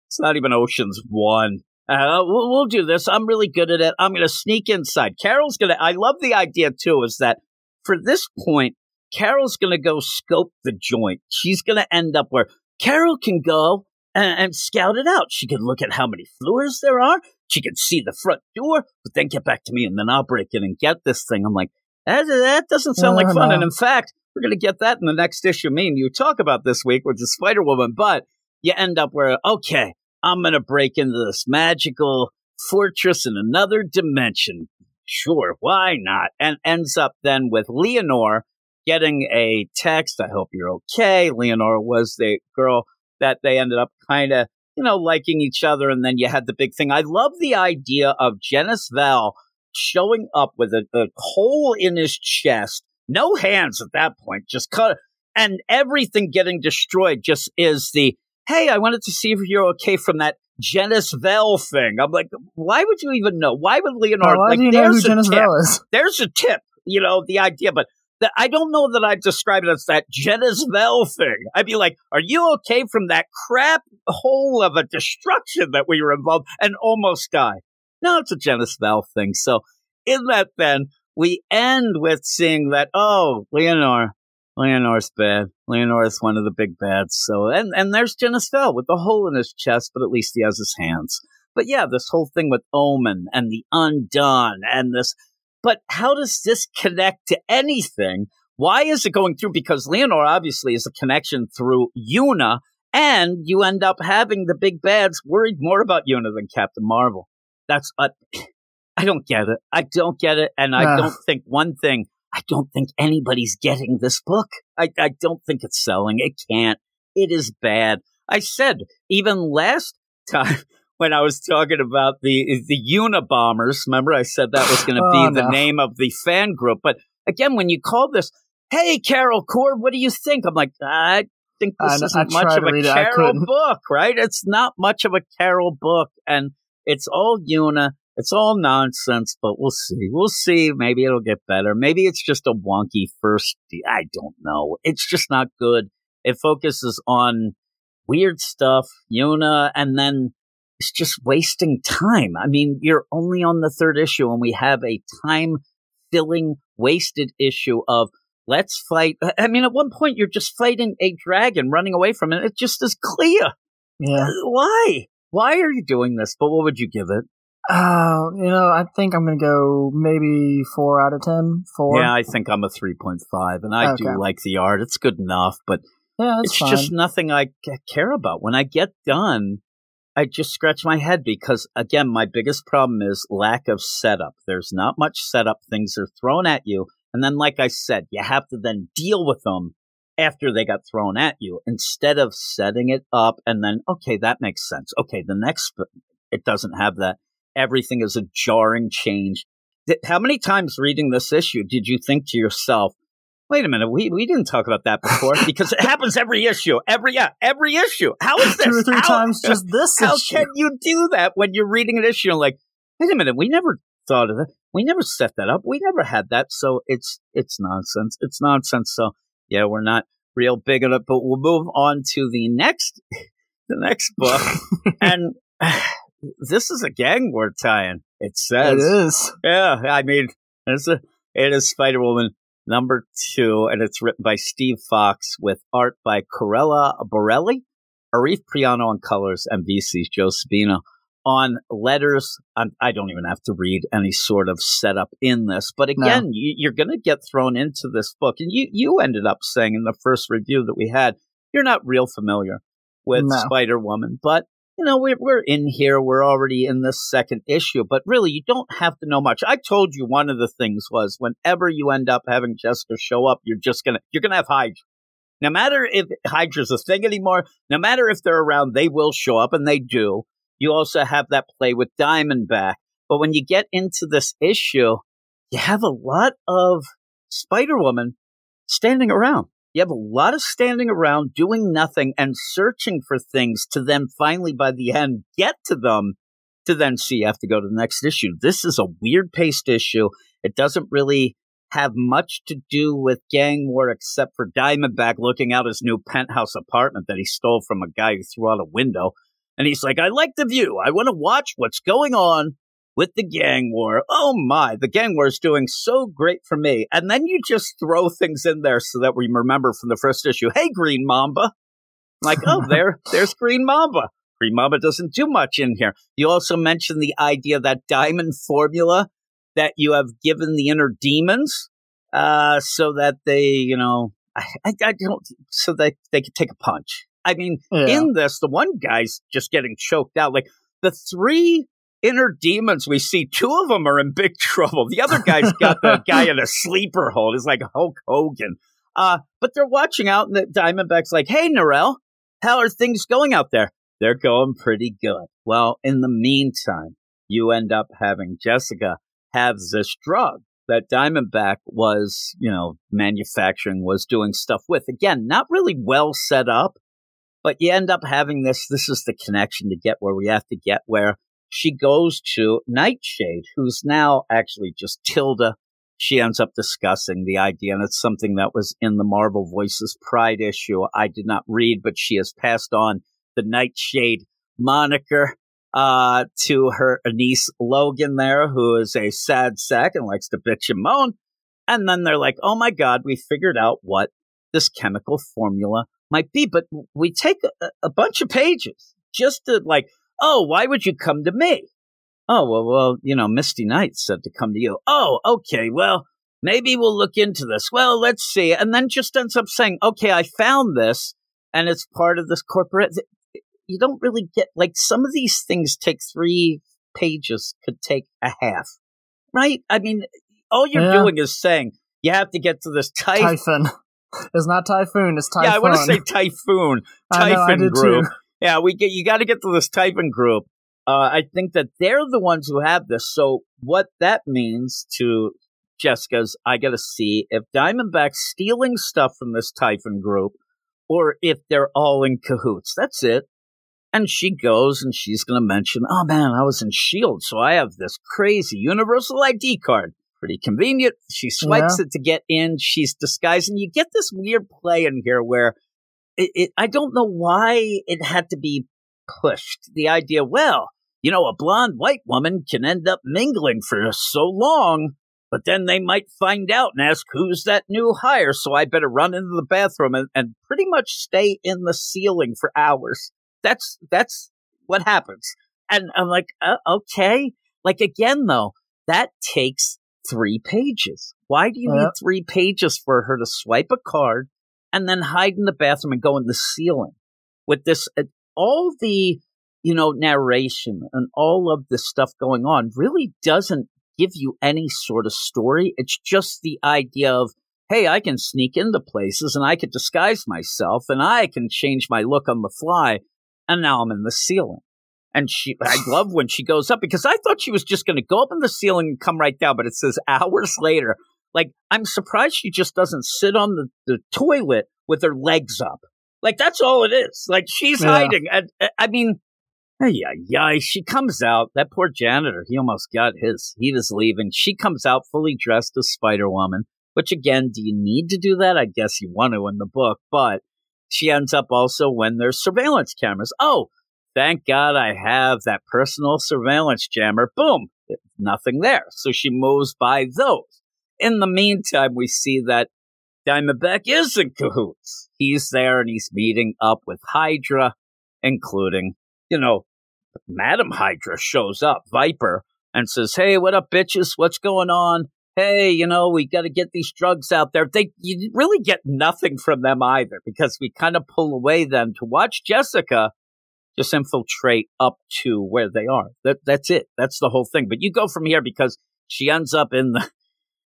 It's not even Ocean's one. Uh, we'll, we'll do this. I'm really good at it. I'm going to sneak inside. Carol's going to, I love the idea too, is that for this point, Carol's going to go scope the joint. She's going to end up where Carol can go and, and scout it out. She can look at how many floors there are. She can see the front door, but then get back to me and then I'll break in and get this thing. I'm like, that, that doesn't sound like fun. no. And in fact, we're going to get that in the next issue. Me and you talk about this week, which is Spider Woman, but you end up where, okay, I'm going to break into this magical fortress in another dimension. Sure, why not? And ends up then with Leonore getting a text. I hope you're okay. Leonore was the girl that they ended up kind of, you know, liking each other. And then you had the big thing. I love the idea of Genis-Vell showing up with a, a hole in his chest, no hands at that point, just cut, and everything getting destroyed just is the, hey, I wanted to see if you're okay from that Genis-Vell thing. I'm like, why would you even know? Why would Leonore, Oh, why like, do you know who there's a Janice tip is? there's a tip, you know, the idea, but that I don't know that I'd describe it as that Genis-Vell thing. I'd be like, are you okay from that crap hole of a destruction that we were involved and almost die? No, it's a Genis-Vell thing. So in that then, we end with seeing that, oh, Leonore, Leonore's bad. Leonore's one of the big bads. So, and, and there's Vell with the hole in his chest, but at least he has his hands. But yeah, this whole thing with Omen and the Undone and this but how does this connect to anything? Why is it going through? Because Leonore obviously is a connection through Yuna, and you end up having the big bads worried more about Yuna than Captain Marvel. That's uh, I don't get it. I don't get it, and I don't think one thing. I don't think anybody's getting this book. I, I don't think it's selling. It can't. It is bad. I said even last time when I was talking about the the Unabombers. Remember, I said that was going to Oh, be the no. name of the fan group. But again, when you call this, "Hey, Carol Corps, what do you think?" I'm like, I think this know- isn't I much of a I Carol book, right? It's not much of a Carol book, and it's all Una. It's all nonsense, but we'll see. We'll see. Maybe it'll get better. Maybe it's just a wonky first. I don't know. It's just not good. It focuses on weird stuff, Yuna, and then it's just wasting time. I mean, you're only on the third issue, and we have a time filling, wasted issue of let's fight. I mean, at one point, you're just fighting a dragon running away from it. It just is clear. Yeah. Why? Why are you doing this? But what would you give it? Oh, you know, I think I'm gonna go maybe four out of ten. Four. Yeah, I think I'm a 3.5, and I Okay. do like the art. It's good enough, but Yeah, it's, it's just nothing I care about. When I get done, I just scratch my head because, again, my biggest problem is lack of setup. There's not much setup. Things are thrown at you. And then, like I said, you have to then deal with them after they got thrown at you instead of setting it up and then, okay, that makes sense. Okay, the next, it doesn't have that. Everything is a jarring change. How many times reading this issue did you think to yourself, wait a minute, we, we didn't talk about that before? Because it happens every issue. Every, yeah, every issue. How is this? two or three How- times just this how issue. can you do that when you're reading an issue and like, wait a minute, we never thought of that. We never set that up. We never had that. So it's it's nonsense. It's nonsense. So yeah, we're not real big on it, but we'll move on to the next the next book. and this is a gang war tie-in. It it says is. yeah, I mean, it's a, it is Spider Woman number two, and it's written by Steve Foxe with art by Carola Borelli, Arif Prianto on colors, and VC's Joe Sabino on letters. I'm, I don't even have to read any sort of setup in this, but again, you, you're going to get thrown into this book, and you you ended up saying in the first review that we had, you're not real familiar with No. Spider Woman, but you know, we're, we're in here. We're already in the second issue, but really, you don't have to know much. I told you one of the things was whenever you end up having Jessica show up, you're just gonna you're gonna have Hydra. No matter if Hydra's a thing anymore, no matter if they're around, they will show up, and they do. You also have that play with Diamondback, but when you get into this issue, you have a lot of Spider Woman standing around. You have a lot of standing around, doing nothing, and searching for things to then finally, by the end, get to them to then see you have to go to the next issue. This is a weird paced issue. It doesn't really have much to do with gang war except for Diamondback looking out his new penthouse apartment that he stole from a guy who threw out a window. And he's like, I like the view. I want to watch what's going on with the gang war. Oh my, the gang war is doing so great for me. And then you just throw things in there so that we remember from the first issue. Hey, Green Mamba. Like, oh, there, there's Green Mamba. Green Mamba doesn't do much in here. You also mentioned the idea of that diamond formula that you have given the inner demons, uh, so that they, you know, I, I, I don't, so that they could take a punch. I mean, Yeah. in this, the one guy's just getting choked out. Like the three inner demons we see, two of them are in big trouble. The other guy's got the guy in a sleeper hold. he's like Hulk Hogan. Uh, but they're watching out, and the Diamondback's like, "Hey, Narelle, how are things going out there?" They're going pretty good. Well, in the meantime, you end up having Jessica have this drug that Diamondback was, you know, manufacturing, was doing stuff with. Again, not really well set up, but you end up having this. This is the connection to get where we have to get, where she goes to Nightshade, who's now actually just Tilda. She ends up discussing the idea, and it's something that was in the Marvel Voices Pride issue. I did not read, but she has passed on the Nightshade moniker uh, to her niece Logan there, who is a sad sack and likes to bitch and moan. And then they're like, oh my God, we figured out what this chemical formula might be. But we take a, a bunch of pages just to like, oh, why would you come to me? Oh, well, well, you know, Misty Knight said to come to you. Oh, okay, well, maybe we'll look into this. Well, let's see. And then just ends up saying, okay, I found this and it's part of this corporate. You don't really get, like, some of these things take three, pages could take a half, right? I mean, all you're Yeah. doing is saying you have to get to this typhoon. Typhon. It's not typhoon. It's typhoon. Yeah, I want to say typhoon. I know, I group. too. Yeah, we get you got to get to this Typhon group. Uh, I think that they're the ones who have this. So what that means to Jessica's, I got to see if Diamondback's stealing stuff from this Typhon group, or if they're all in cahoots. That's it. And she goes and she's going to mention, oh man, I was in Shield, so I have this crazy Universal ID card. Pretty convenient. She swipes it to get in. She's disguised, and you get this weird play in here where it, it, I don't know why it had to be pushed. The idea, well, you know, a blonde white woman can end up mingling for so long, but then they might find out and ask who's that new hire. So I better run into the bathroom and, and pretty much stay in the ceiling for hours. That's that's what happens. And I'm like, uh, okay. Like again, though, that takes three pages. Why do you Yeah. need three pages for her to swipe a card and then hide in the bathroom and go in the ceiling with this? Uh, all the you know narration and all of the stuff going on really doesn't give you any sort of story. It's just the idea of hey, I can sneak into places and I could disguise myself and I can change my look on the fly, and now I'm in the ceiling. And she, I love when she goes up because I thought she was just going to go up in the ceiling and come right down, but it says hours later. Like, I'm surprised she just doesn't sit on the, the toilet with her legs up. Like, that's all it is. Like, she's Yeah. hiding. And, uh, I mean, yeah, yeah. She comes out. That poor janitor, he almost got his. He is leaving. She comes out fully dressed as Spider Woman, which again, do you need to do that? I guess you want to in the book, but she ends up also when there's surveillance cameras. Oh, thank God I have that personal surveillance jammer. Boom, nothing there. So she moves by those. In the meantime, we see that Diamondback is in cahoots. He's there and he's meeting up with Hydra, including, you know, Madam Hydra shows up, Viper, and says, Hey, what up, bitches? What's going on? Hey, you know, we got to get these drugs out there. They, you really get nothing from them either because we kind of pull away then to watch Jessica just infiltrate up to where they are. That, that's it. That's the whole thing. But you go from here because she ends up in the,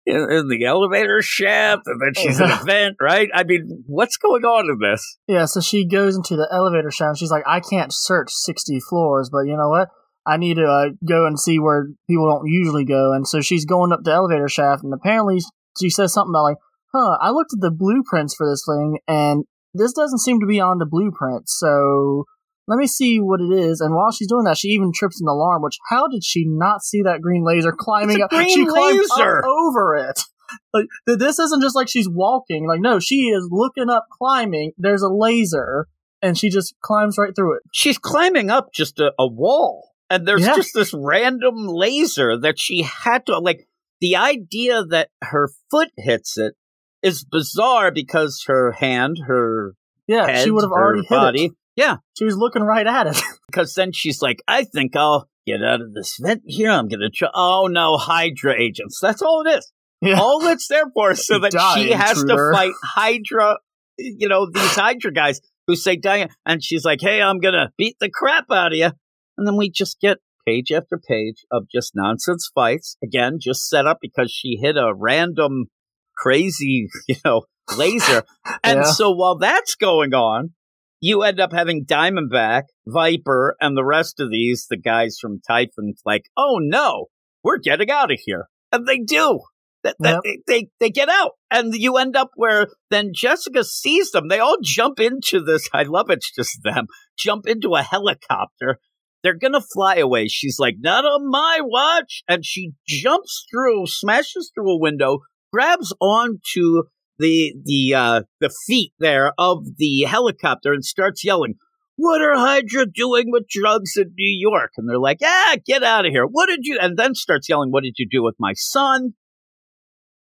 in, in the elevator shaft and then she's in a vent, right? I mean, what's going on in this? Yeah, so she goes into the elevator shaft. And she's like, I can't search 60 floors, but you know what? I need to uh, go and see where people don't usually go. And so she's going up the elevator shaft, and apparently she says something about, like, huh, I looked at the blueprints for this thing, and this doesn't seem to be on the blueprint. So let me see what it is. And while she's doing that, she even trips an alarm, which, how did she not see that green laser climbing up? green she climbed laser! up over it. Like this isn't just like she's walking. Like no, she is looking up, climbing. There's a laser, and she just climbs right through it. she's climbing up just a, a wall and there's Yeah. just this random laser that she had to like the idea that her foot hits it is bizarre because her hand her Yeah, head she would have already hit body it. Yeah She was looking right at it. because then she's like i think i'll get out of this vent here i'm gonna try oh no hydra agents that's all it is yeah, all it's there for is so that Die, she has intruder. to fight Hydra, you know, these Hydra guys who say Diane, and she's like, "Hey, I'm gonna beat the crap out of you," and then we just get page after page of just nonsense fights. Again, just set up because she hit a random, crazy, you know, laser, and Yeah. so while that's going on. You end up having Diamondback, Viper, and the rest of these, the guys from Typhon, like, oh no, we're getting out of here. And they do. That, that Yep. they, they they get out. And you end up where then jessica sees them. They all jump into this i love it's just them. Jump into a helicopter. They're gonna fly away. She's like not on my watch. And she jumps through smashes through a window grabs onto the the uh the feet there of the helicopter and starts yelling what are Hydra doing with drugs in New York? And they're like, ah, get out of here. What did you, and then starts yelling, what did you do with my son?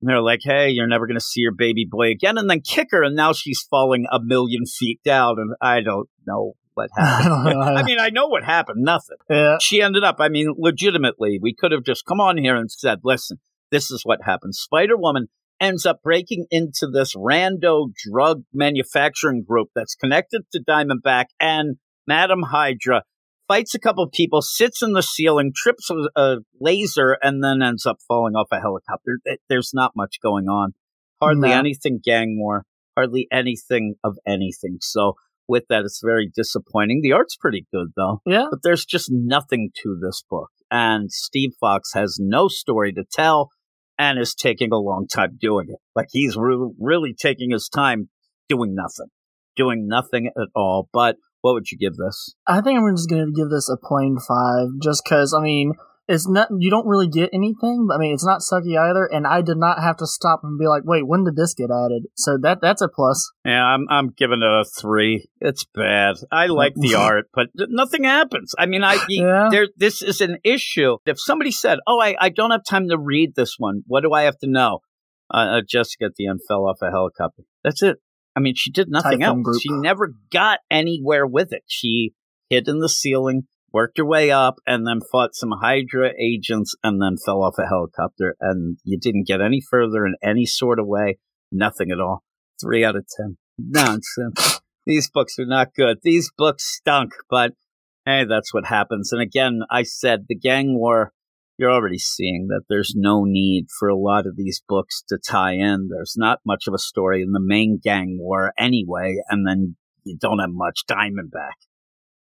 And they're like, hey, you're never going to see your baby boy again. And then kick her, and now she's falling a million feet down. And I don't know what happened. don't. I mean, I know what happened. Nothing. yeah, She ended up, I mean, legitimately, we could have just come on here and said, listen, this is what happened. Spider Woman ends up breaking into this rando drug manufacturing group that's connected to Diamondback and Madam Hydra. fights a couple of people, sits in the ceiling, trips a, a laser, and then ends up falling off a helicopter. There's not much going on. Hardly No. anything gang war, hardly anything of anything. So with that, it's very disappointing. The art's pretty good though, Yeah. but there's just nothing to this book. And Steve Foxe has no story to tell and is taking a long time doing it. Like he's re- really taking his time doing nothing, doing nothing at all. But what would you give this? I think I'm just going to give this a plain five, just because I mean it's not you don't really get anything. I mean it's not sucky either, and I did not have to stop and be like, wait, when did this get added? So that that's a plus. Yeah, I'm I'm giving it a three. It's bad. I like the art, but nothing happens. I mean, I Yeah. there this is an issue. If somebody said, "Oh, I, I don't have time to read this one. What do I have to know?" Uh, uh, Jessica at the end fell off a helicopter. That's it. I mean, she did nothing Typhoon else. group. She never got anywhere with it. She hid in the ceiling, worked her way up, and then fought some Hydra agents, and then fell off a helicopter. And you didn't get any further in any sort of way. Nothing at all. Three out of ten. Nonsense. These books are not good. These books stunk, but hey, that's what happens. And again, I said the gang war, you're already seeing that there's no need for a lot of these books to tie in. There's not much of a story in the main gang war anyway, and then you don't have much Diamondback.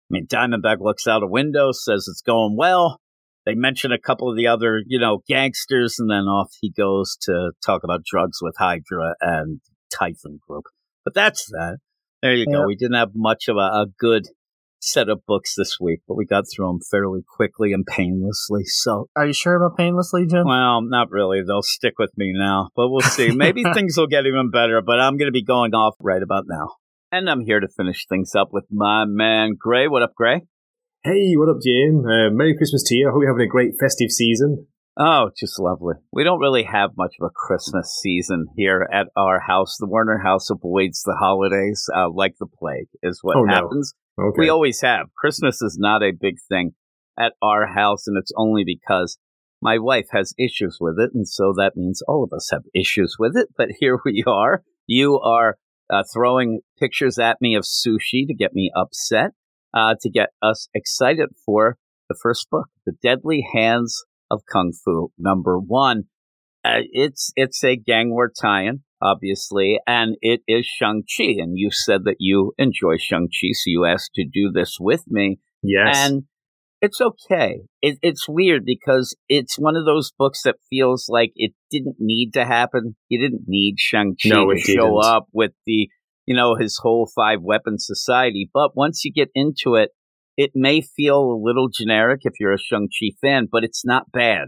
I mean, Diamondback looks out a window, says it's going well. They mention a couple of the other, you know, gangsters, and then off he goes to talk about drugs with Hydra and Typhon Group. But that's that. There you go. We didn't have much of a, a good set of books this week, but we got through them fairly quickly and painlessly. So, Are you sure about painlessly, Jim? well, not really. They'll stick with me now, but we'll see. Maybe things will get even better, but I'm going to be going off right about now. And I'm here to finish things up with my man, Gray. What up, Gray? Hey, what up, Jim? Uh, Merry Christmas to you. I hope you're having a great festive season. Oh, just lovely. We don't really have much of a Christmas season here at our house. The Warner house avoids the holidays uh, like the plague, is what Oh, no. happens. Okay. We always have. Christmas is not a big thing at our house, and it's only because my wife has issues with it, and so that means all of us have issues with it. But here we are. You are uh, throwing pictures at me of sushi to get me upset, uh, to get us excited for the first book, The Deadly Hands of Kung Fu, number one. Uh, it's it's a gang war tie-in, obviously, and it is Shang-Chi. And you said that you enjoy Shang-Chi, so you asked to do this with me. yes. And it's okay. It, it's weird because it's one of those books that feels like it didn't need to happen. You didn't need Shang-Chi No, to it show didn't. up with the, you know, his whole five weapon society. But once you get into it, it may feel a little generic if you're a Shang-Chi fan, but it's not bad.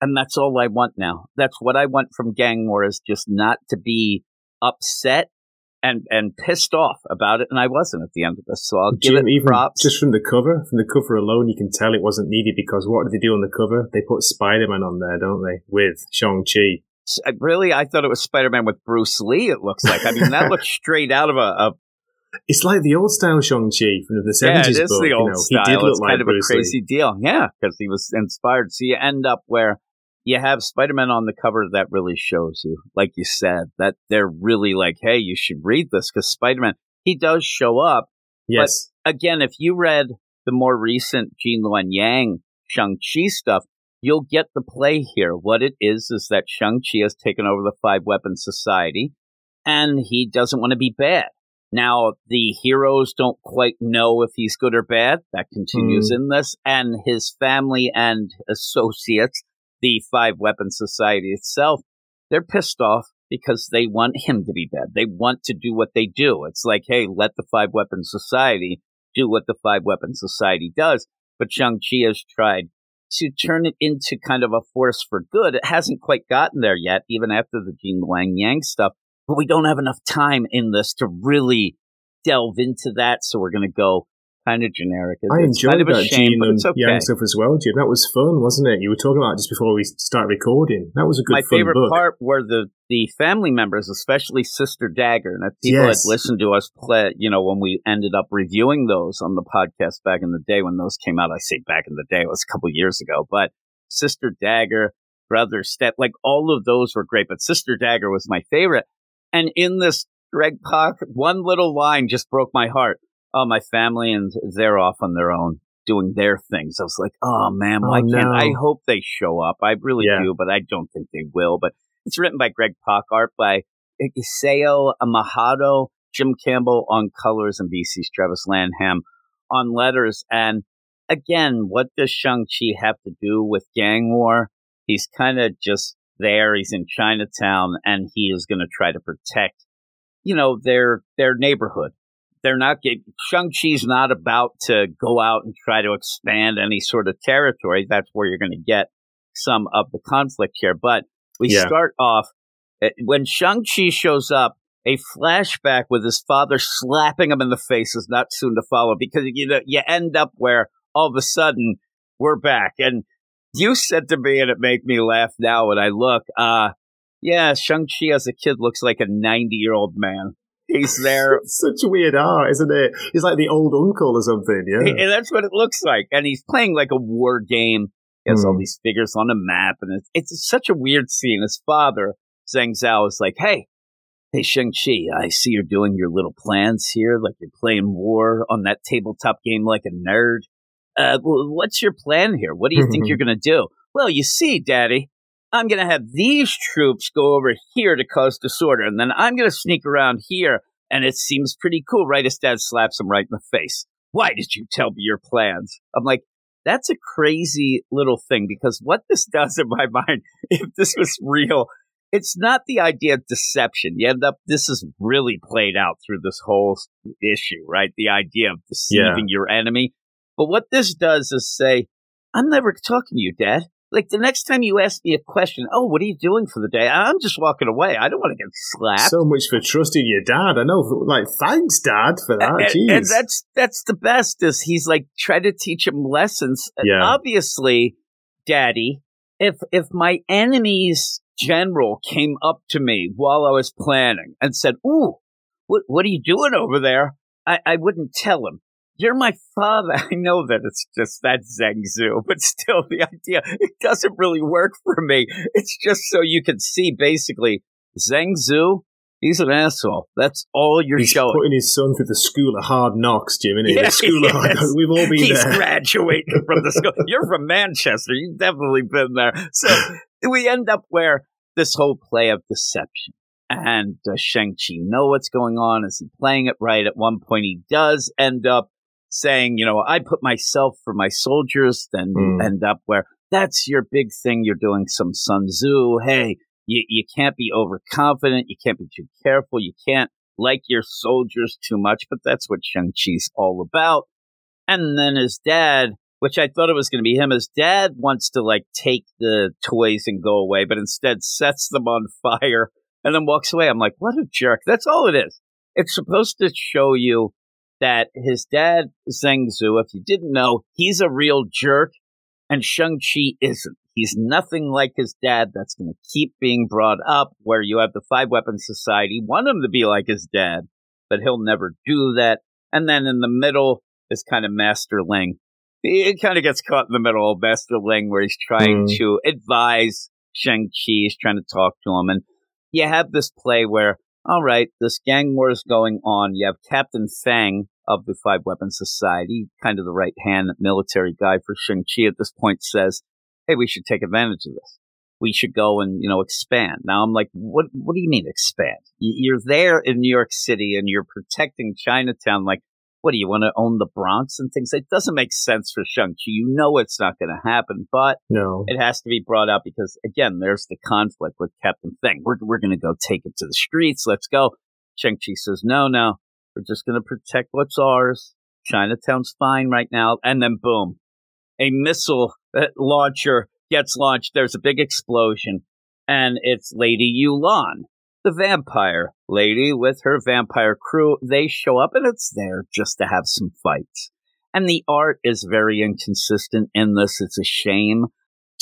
And that's all I want now. That's what I want from Gang War is just not to be upset and, and pissed off about it. And I wasn't at the end of this. So I'll give it props. just from the cover, from the cover alone, you can tell it wasn't needed because what did they do on the cover? They put Spider Man on there, don't they? With Shang Chi. Uh, Really, I thought it was Spider Man with Bruce Lee. It looks like. I mean, that looks straight out of a. a It's like the old style Shang Chi from the seventies. yeah, it is book. the old you know, style. He did look it's like kind of Bruce a crazy Lee. deal. Yeah, because he was inspired. So you end up where you have Spider Man on the cover. That really shows you, like you said, that they're really like, hey, you should read this because Spider Man. He does show up. Yes. Again, if you read the more recent Gene Luen Yang Shang Chi stuff. You'll get the play here. What it is is that Shang-Chi has taken over the Five Weapon Society and he doesn't want to be bad. Now, the heroes don't quite know if he's good or bad. That continues hmm. in this. And his family and associates, the Five Weapon Society itself, they're pissed off because they want him to be bad. They want to do what they do. It's like, hey, let the Five Weapon Society do what the Five Weapon Society does. But Shang-Chi has tried to turn it into kind of a force for good. It hasn't quite gotten there yet, even after the Gene Luen Yang stuff. But we don't have enough time in this to really delve into that. So we're going to go kind of generic. I enjoyed kind of a that shame, Gene and okay. Yang stuff as well, Jim. That was fun, wasn't it? You were talking about it just before we started recording. That was a good My favorite book. part were the the family members, especially Sister Dagger, and if people Yes. had listened to us play, you know, when we ended up reviewing those on the podcast back in the day when those came out. I say back in the day, it was a couple years ago, but Sister Dagger, Brother Step, like all of those were great, but Sister Dagger was my favorite. And in this Greg Pak, one little line just broke my heart. Oh, my family and they're off on their own. doing their things. I was like, oh man, oh, why Oh, can't no. I hope they show up? I really Yeah. do, but I don't think they will. But it's written by Greg Pak, art by Caio Majado, Jim Campbell on colors, and VC's Travis Lanham on letters. And again, what does Shang-Chi have to do with gang war? He's kind of just there. He's in Chinatown and he is going to try to protect, you know, their, their neighborhood. They're not Shang-Chi's not about to go out and try to expand any sort of territory. That's where you're going to get some of the conflict here. But we Yeah. start off uh, when Shang-Chi shows up, a flashback with his father slapping him in the face is not soon to follow because you know you end up where all of a sudden we're back. And you said to me, and it made me laugh now when I look, uh, yeah, Shang-Chi as a kid looks like a 90 year old man. He's there. Such a weird art, isn't it? He's like the old uncle or something. Yeah. that's what it looks like. And he's playing like a war game. He has all Hmm. these figures on a map, and it's, it's such a weird scene. His father, Zheng Zu, is like, hey, hey, Shang-Chi, I see you're doing your little plans here, like you're playing war on that tabletop game like a nerd. Uh, what's your plan here? What do you think you're going to do? Well, you see, Daddy, I'm going to have these troops go over here to cause disorder, and then I'm going to sneak around here, and it seems pretty cool, right? His dad slaps him right in the face. Why did you tell me your plans? I'm like, that's a crazy little thing because what this does in my mind, if this was real, it's not the idea of deception. You end up, this is really played out through this whole issue, right? The idea of deceiving your enemy. But what this does is say, I'm never talking to you, Dad. Like the next time you ask me a question, oh, what are you doing for the day? I'm just walking away. I don't want to get slapped. So much for trusting your dad. I know. Like, thanks, dad, for that. and, Jeez. and that's that's the best is he's like try to teach him lessons. And Yeah. Obviously, Daddy, if if my enemy's general came up to me while I was planning and said, "Ooh, what what are you doing over there?" I, I wouldn't tell him. You're my father. I know that it's just that Zheng Zu, but still, the idea it doesn't really work for me. It's just so you can see basically Zheng Zu. He's an asshole. That's all you're He's showing. putting his son through the school of hard knocks, Jim, isn't he? Yeah, the school of hard knocks. We've all been He's there. graduating from the school. You're from Manchester. You've definitely been there. So we end up where this whole play of deception. And does Shang-Chi know what's going on? Is he playing it right? At one point, he does end up saying, you know, I put myself for my soldiers. Then you Mm. end up where that's your big thing. You're doing some Sun Tzu. Hey, you, you can't be overconfident. You can't be too careful. You can't like your soldiers too much, but that's what Shang-Chi's all about. And then his dad, which I thought it was going to be him, his dad wants to like take the toys and go away, but instead sets them on fire and then walks away. I'm like, what a jerk. That's all it is. It's supposed to show you that his dad, Zheng Zu, if you didn't know, he's a real jerk and Shang-Chi isn't. He's nothing like his dad. That's going to keep being brought up where you have the Five Weapons Society want him to be like his dad, but he'll never do that. And then in the middle is kind of Master Ling. It kind of gets caught in the middle of Master Ling where he's trying Mm. to advise Shang-Chi. He's trying to talk to him. And you have this play where, all right, this gang war is going on. You have Captain Fang of the Five Weapons Society, kind of the right hand military guy for Shang-Chi at this point says, hey, we should take advantage of this. We should go and, you know, expand. Now I'm like, what, what do you mean expand? You're there in New York City and you're protecting Chinatown. Like, what do you want to own the Bronx and things? It doesn't make sense for Shang-Chi. You know it's not going to happen, but No. it has to be brought up because again, there's the conflict with Captain Fang. We're we're gonna go take it to the streets. Let's go. Shang Chi says, No, no, we're just gonna protect what's ours. Chinatown's fine right now. And then boom, a missile launcher gets launched. There's a big explosion, and it's Lady Yulan, the vampire lady with her vampire crew. They show up, and it's there just to have some fights. And the art is very inconsistent in this. It's a shame.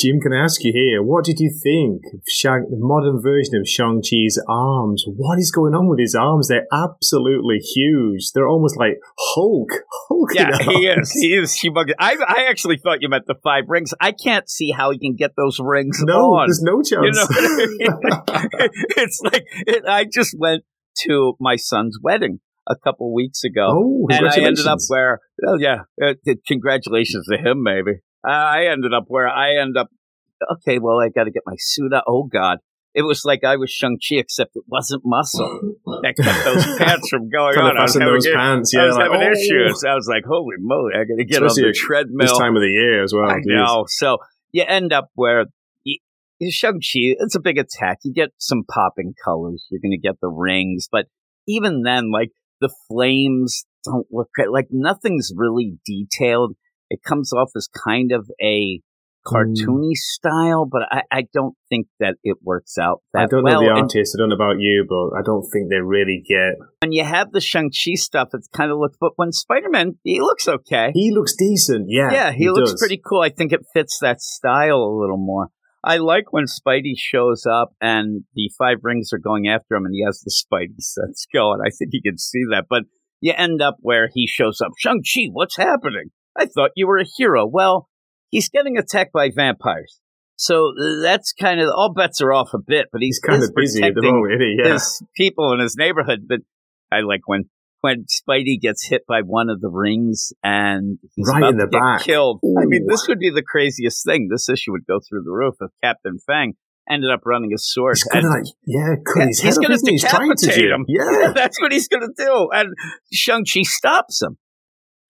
Jim, can I ask you here, what did you think of Shang, the modern version of Shang-Chi's arms? What is going on with his arms? They're absolutely huge. They're almost like Hulk. Hulk Yeah, he is. He is humongous. I, I actually thought you meant the five rings. I can't see how he can get those rings No, on. there's no chance. You know I mean? it's like it, I just went to my son's wedding a couple weeks ago. Oh, and I ended up where, oh yeah, uh, congratulations to him, maybe. I ended up where I end up. Okay, well, I got to get my suit up. Oh God, it was like I was Shang Chi, except it wasn't muscle that kept those pants from going on. I was having, those pants, yeah. I was like, having oh. issues. I was like, holy moly, I got to get Especially on the treadmill. This time of the year as well. I geez. know. So you end up where you, Shang-Chi, it's a big attack. You get some popping colors. You're going to get the rings. But even then, like, the flames don't look. Like, nothing's really detailed. It comes off as kind of a cartoony mm. style, but I, I don't think that it works out that I don't well. know the And artist. I don't know about you, but I don't think they really get. when you have the Shang-Chi stuff, it's kind of looks, but when Spider-Man, he looks okay. He looks decent. Yeah, Yeah, he, looks does. pretty cool. I think it fits that style a little more. I like when Spidey shows up and the five rings are going after him and he has the Spidey sense going. I think you can see that. But you end up where he shows up. Shang-Chi, what's happening? I thought you were a hero. Well, he's getting attacked by vampires. So that's kind of, all bets are off a bit, but he's, kind of busy at the moment. Yeah. his people in his neighborhood. But I like when when Spidey gets hit by one of the rings and he's Right about in the to get back. killed. I mean, this would be the craziest thing. This issue would go through the roof if Captain Fang ended up running his sword. He's gonna, and- like, yeah, cut his he's head gonna off, isn't he? He's trying to decapitate do. him. Yeah. That's what he's going to do. And Shang-Chi stops him.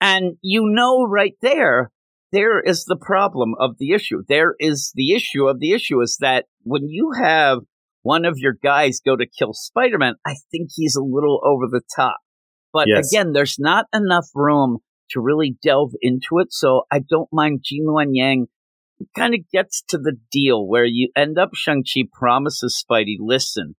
And you know right there, there is the problem of the issue. There is the issue of the issue is that when you have one of your guys go to kill Spider-Man, I think he's a little over the top. But Yes. again, there's not enough room to really delve into it. So I don't mind Gene Luen Yang kind of gets to the deal where you end up Shang-Chi promises Spidey, listen,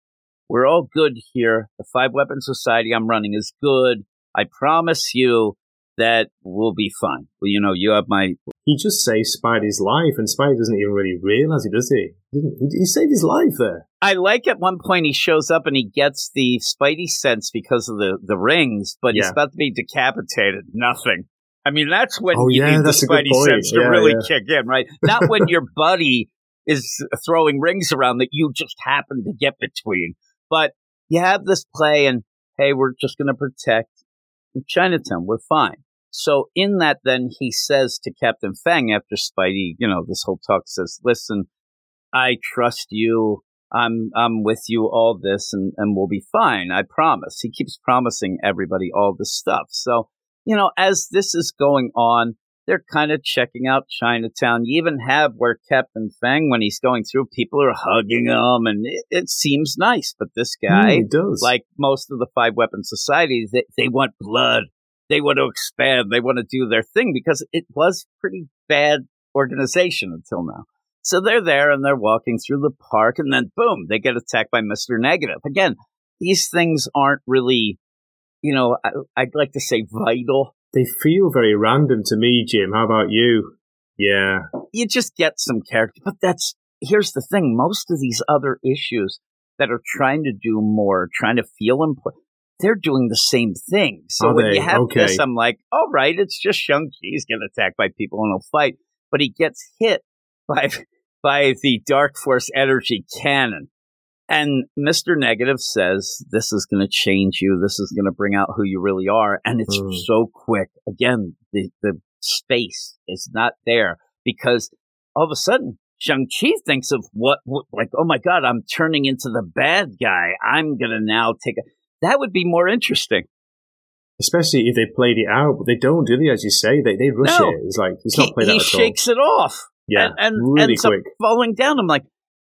we're all good here. The Five Weapon Society I'm running is good. I promise you that we'll be fine. Well, you know, you have my He just saves Spidey's life, and Spidey doesn't even really realize it, does he? Didn't he? He saved his life there. I like at one point he shows up and he gets the Spidey sense because of the, the rings, but he's about to be decapitated. Nothing. I mean, that's when Oh, you yeah, need the that's a good Spidey sense to Yeah, really yeah. kick in, right? Not when your buddy is throwing rings around that you just happen to get between. But you have this play and, hey, we're just going to protect Chinatown. We're fine. So in that, then he says to Captain Fang after Spidey, you know, this whole talk says, listen, I trust you. I'm I'm with you all this and, and we'll be fine. I promise. He keeps promising everybody all this stuff. So, you know, as this is going on, they're kind of checking out Chinatown. You even have where Captain Fang, when he's going through, people are hugging him and it, it seems nice. But this guy, Mm, does. like most of the five weapon societies, they, they want blood. They want to expand. They want to do their thing because it was pretty bad organization until now. So they're there and they're walking through the park and then boom, they get attacked by Mr. Negative. Again, these things aren't really, you know, I, I'd like to say vital. they feel very random to me, Jim. How about you? Yeah. You just get some character, but that's, here's the thing. Most of these other issues that are trying to do more, trying to feel important, they're doing the same thing. So Are when they? you have Okay. this, I'm like, all right, it's just Shang-Chi. He's getting attacked by people and he'll fight. But he gets hit by, by the Dark Force energy cannon. And Mr. Negative says, this is going to change you. This is going to bring out who you really are. And it's Mm. so quick. Again, the, the space is not there because all of a sudden, Shang-Chi thinks of what, what, like, oh my God, I'm turning into the bad guy. I'm going to now take a, that would be more interesting. Especially if they played it out, but they don't, do they? As you say, they they rush No. it. It's like it's he not played he out at shakes it off. Yeah, and, and really ends up quick. falling down. I'm like,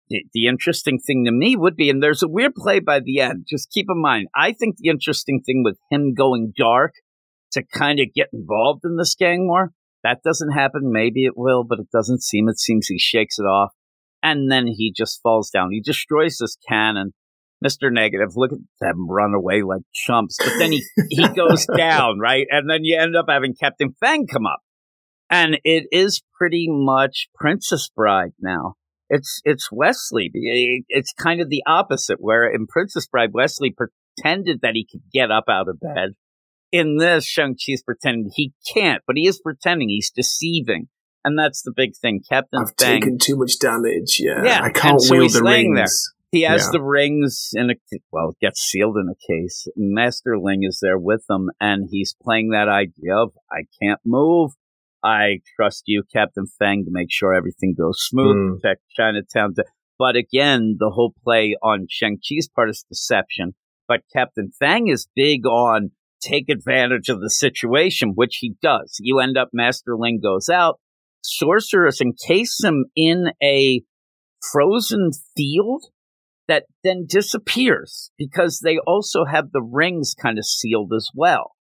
the, the interesting thing to me would be, and there's a weird play by the end. Just keep in mind, I think the interesting thing with him going dark to kind of get involved in this gang war, that doesn't happen. Maybe it will, but it doesn't seem. It seems he shakes it off, and then he just falls down. He destroys this cannon. Mr. Negative, look at them run away like chumps. But then he, he goes down, right? And then you end up having Captain Fang come up. And it is pretty much Princess Bride now. It's it's Wesley. It's kind of the opposite. Where in Princess Bride, Wesley pretended that he could get up out of bed. In this, Shang Chi's pretending he can't, but he is pretending. He's deceiving, and that's the big thing. Captain I've Fang. taken too much damage. Yeah, Yeah, I can't so wield the rings. He has Yeah. the rings in a well, it gets sealed in a case. Master Ling is there with them, and he's playing that idea of I can't move. I trust you, Captain Fang, to make sure everything goes smooth, Mm. protect Chinatown. To, but again, the whole play on Shang Chi's part is deception. But Captain Fang is big on take advantage of the situation, which he does. You end up, Master Ling goes out, sorcerers encase him in a frozen field that then disappears because they also have the rings kind of sealed as well.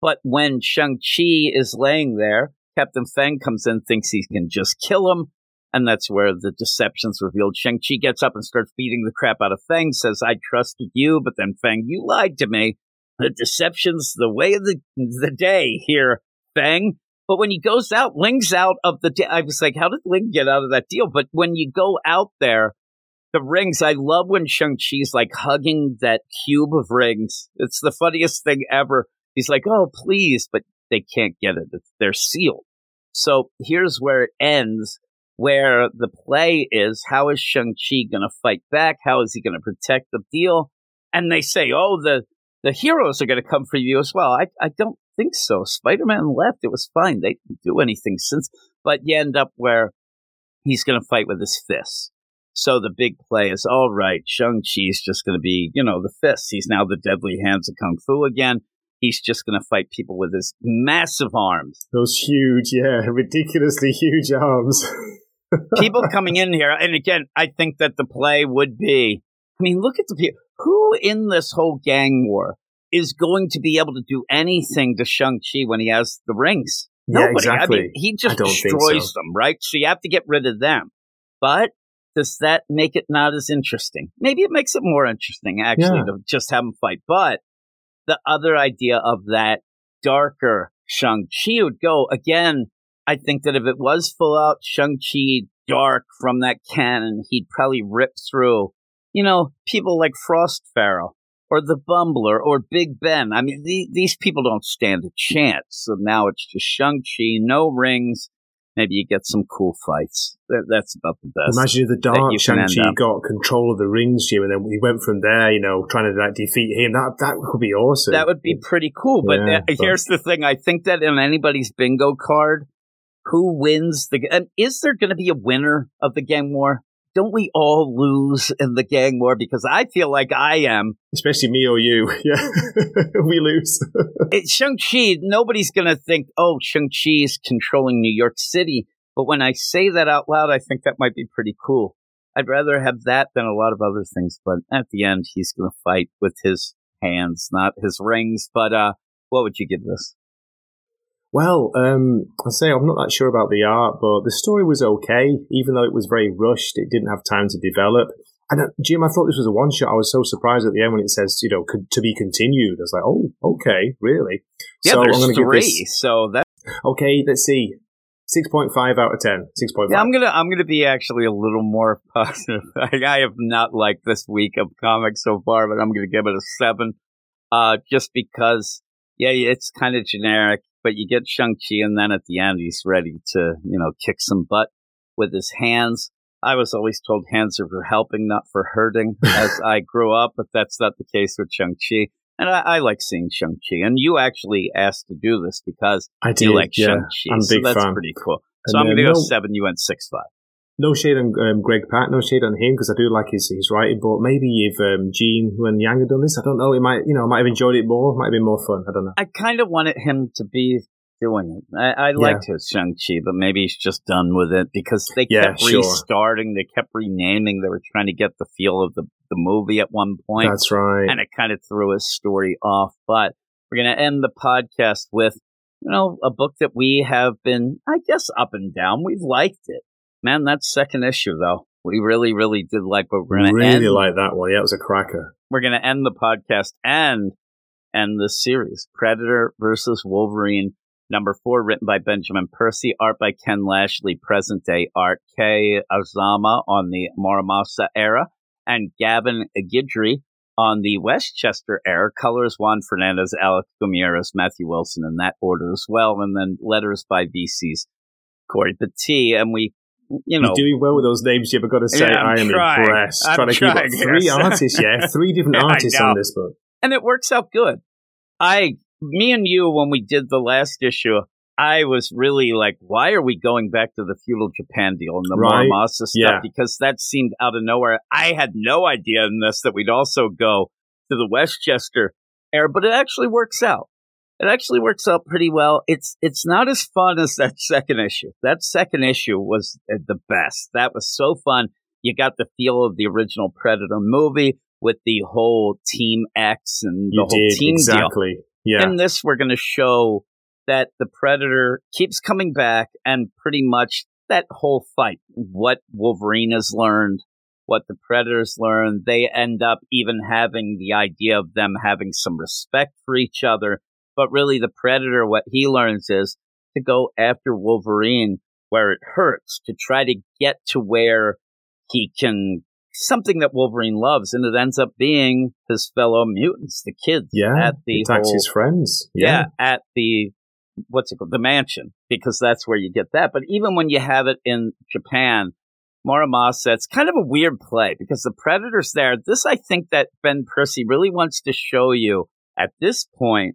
But when Shang-Chi is laying there, Captain Fang comes in, thinks he can just kill him, and that's where the deception's revealed. Shang-Chi gets up and starts beating the crap out of Fang, says, I trusted you, but then Fang, you lied to me. The deception's the way of the, the day here, Fang. But when he goes out, Ling's out of the. I was like, how did Ling get out of that deal? But when you go out there, the rings. I love when Shang Chi's like hugging that cube of rings. It's the funniest thing ever. He's like, "Oh, please," but they can't get it. They're sealed. So here's where it ends. Where the play is, how is Shang Chi going to fight back? How is he going to protect the deal? And they say, "Oh, the the heroes are going to come for you as well." I I don't think so. Spider Man left. It was fine. They didn't do anything since. But you end up where he's going to fight with his fists. So the big play is all right. Shang Chi's just going to be, you know, the fists. He's now the deadly hands of kung fu again. He's just going to fight people with his massive arms. Those huge, yeah, ridiculously huge arms. People coming in here, and again, I think that the play would be. I mean, look at the people who in this whole gang war is going to be able to do anything to Shang Chi when he has the rings. Yeah, Nobody. exactly. I mean, he just destroys so. them, right? So you have to get rid of them. But does that make it not as interesting? Maybe it makes it more interesting, actually, Yeah. to just have them fight. But the other idea of that darker Shang-Chi would go again. I think that if it was full out Shang-Chi dark from that canon, he'd probably rip through, you know, people like Frost Pharaoh or the Bumbler or Big Ben. I mean, the, these people don't stand a chance. So now it's just Shang-Chi, no rings. Maybe you get some cool fights. That, that's about the best. Imagine the dark Shang-Chi got control of the rings, Jim, and then he went from there, you know, trying to like defeat him. That that would be awesome. That would be pretty cool. But Yeah, uh, but- here's the thing: I think that in anybody's bingo card, who wins the? And is there going to be a winner of the gang war? Don't we all lose in the gang war? Because I feel like I am. Especially me or you. Yeah. we lose. it's Shang-Chi, nobody's going to think, oh, Shang-Chi is controlling New York City. But when I say that out loud, I think that might be pretty cool. I'd rather have that than a lot of other things. But at the end, he's going to fight with his hands, not his rings. But uh, what would you give this? Well, um, I say I'm not that sure about the art, but the story was okay, even though it was very rushed. It didn't have time to develop. And uh, Jim, I thought this was a one shot. I was so surprised at the end when it says, you know, could, to be continued. I was like, oh, okay, really? Yeah, so there's I'm going to give three. this. So that Okay, let's see. 6.5 out of 10. 6.5. yeah, I'm gonna I'm gonna be actually a little more positive. I, I have not liked this week of comics so far, but I'm gonna give it a seven. Uh, just because, yeah, it's kind of generic, but you get Shang Chi, and then at the end, he's ready to you know kick some butt with his hands. I was always told hands are for helping, not for hurting, as I grew up, but that's not the case with Shang Chi. And I, I like seeing Shang Chi, and you actually asked to do this because I did. you like yeah, Shang Chi, I'm a so that's fan. pretty cool. And, So I'm uh, gonna go no- seven. You went six five. No shade on um, Greg Pak, no shade on him because I do like his his writing. But maybe if um, Gene Luen Yang had done this, I don't know. It might, you know, might have enjoyed it more. Might have been more fun. I don't know. I kind of wanted him to be doing it. I, I liked his Shang Chi, but maybe he's just done with it because they Yeah, kept sure. restarting. They kept renaming. They were trying to get the feel of the the movie at one point, That's right. and it kind of threw his story off. But we're gonna end the podcast with you know a book that we have been, I guess, up and down. We've liked it, man. That second issue though. We really, really did like, but we're gonna really end like that one. Yeah, it was a cracker. we're going to end the podcast and end the series Predator versus Wolverine, number four, written by Benjamin Percy, art by Ken Lashley, present day art, Kei Azama on the Muramasa era, and Gavin Guidry on the Westchester era, colors Juan Fernandez, Alex Gutierrez, Matthew Wilson in that order as well, and then letters by VC's Cory Petit, and we you know, You're doing well with those names. I've got to say, Yeah, I'm trying. impressed. I'm trying to trying, keep up. three artists, yeah, three different Yeah, artists on this book. and it works out good. I, me and you, when we did the last issue, I was really like, why are we going back to the feudal Japan deal and the Right. Muramasa stuff? Yeah. Because that seemed out of nowhere. I had no idea in this that we'd also go to the Westchester era, but it actually works out. It actually works out pretty well. It's it's not as fun as that second issue. That second issue was uh, the best. That was so fun. You got the feel of the original Predator movie with the whole Team X and the You whole did team deal. exactly. Yeah, In this, we're going to show that the Predator keeps coming back and pretty much that whole fight, what Wolverine has learned, what the Predators learned, they end up even having the idea of them having some respect for each other. But really, the Predator, what he learns is to go after Wolverine where it hurts, to try to get to where he can something that Wolverine loves, and it ends up being his fellow mutants, the kids yeah. at the attacks whole, his friends. yeah. at the what's it called, the mansion, because that's where you get that. But even when you have it in Japan, Muramasa, it's kind of a weird play because the Predator's there. This, I think, that Ben Percy really wants to show you at this point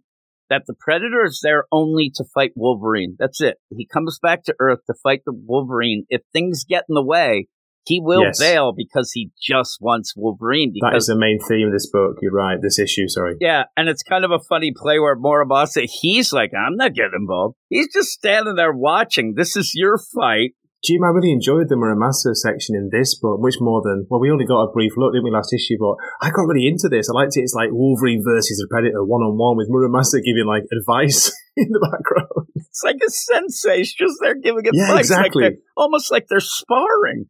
that the Predator is there only to fight Wolverine. That's it. He comes back to Earth to fight the Wolverine. If things get in the way, he will Yes. bail because he just wants Wolverine. That Because is the main theme of this book. You're right. This issue, sorry. yeah, and it's kind of a funny play where Muramasa, he's like, I'm not getting involved. He's just standing there watching. This is your fight. Jim, I really enjoyed the Muramasa section in this book, much more than, well, we only got a brief look, didn't we, last issue, but I got really into this. I liked it. It's like Wolverine versus the Predator one on one with Muramasa giving like advice in the background. It's like a sensei's just there giving advice. Yeah, exactly. they're- almost like they're sparring.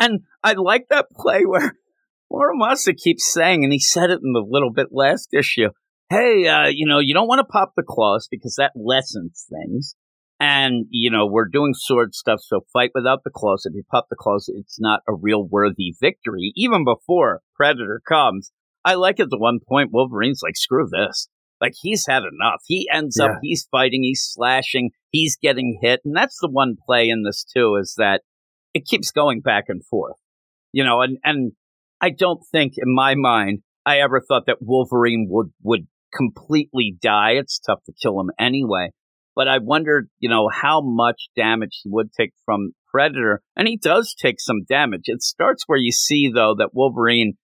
And I like that play where Muramasa keeps saying, and he said it in the little bit last issue, hey, uh, you know, you don't want to pop the claws because that lessens things. And, you know, we're doing sword stuff, so fight without the claws. If you pop the claws, it's not a real worthy victory, even before Predator comes. I like at the one point, Wolverine's like, screw this. Like, he's had enough. He ends up, he's fighting, he's slashing, he's getting hit. And that's the one play in this, too, is that it keeps going back and forth. You know, and, and I don't think in my mind, I ever thought that Wolverine would, would completely die. It's tough to kill him anyway but I wondered, you know, how much damage he would take from Predator, and he does take some damage. It starts where you see though that Wolverine,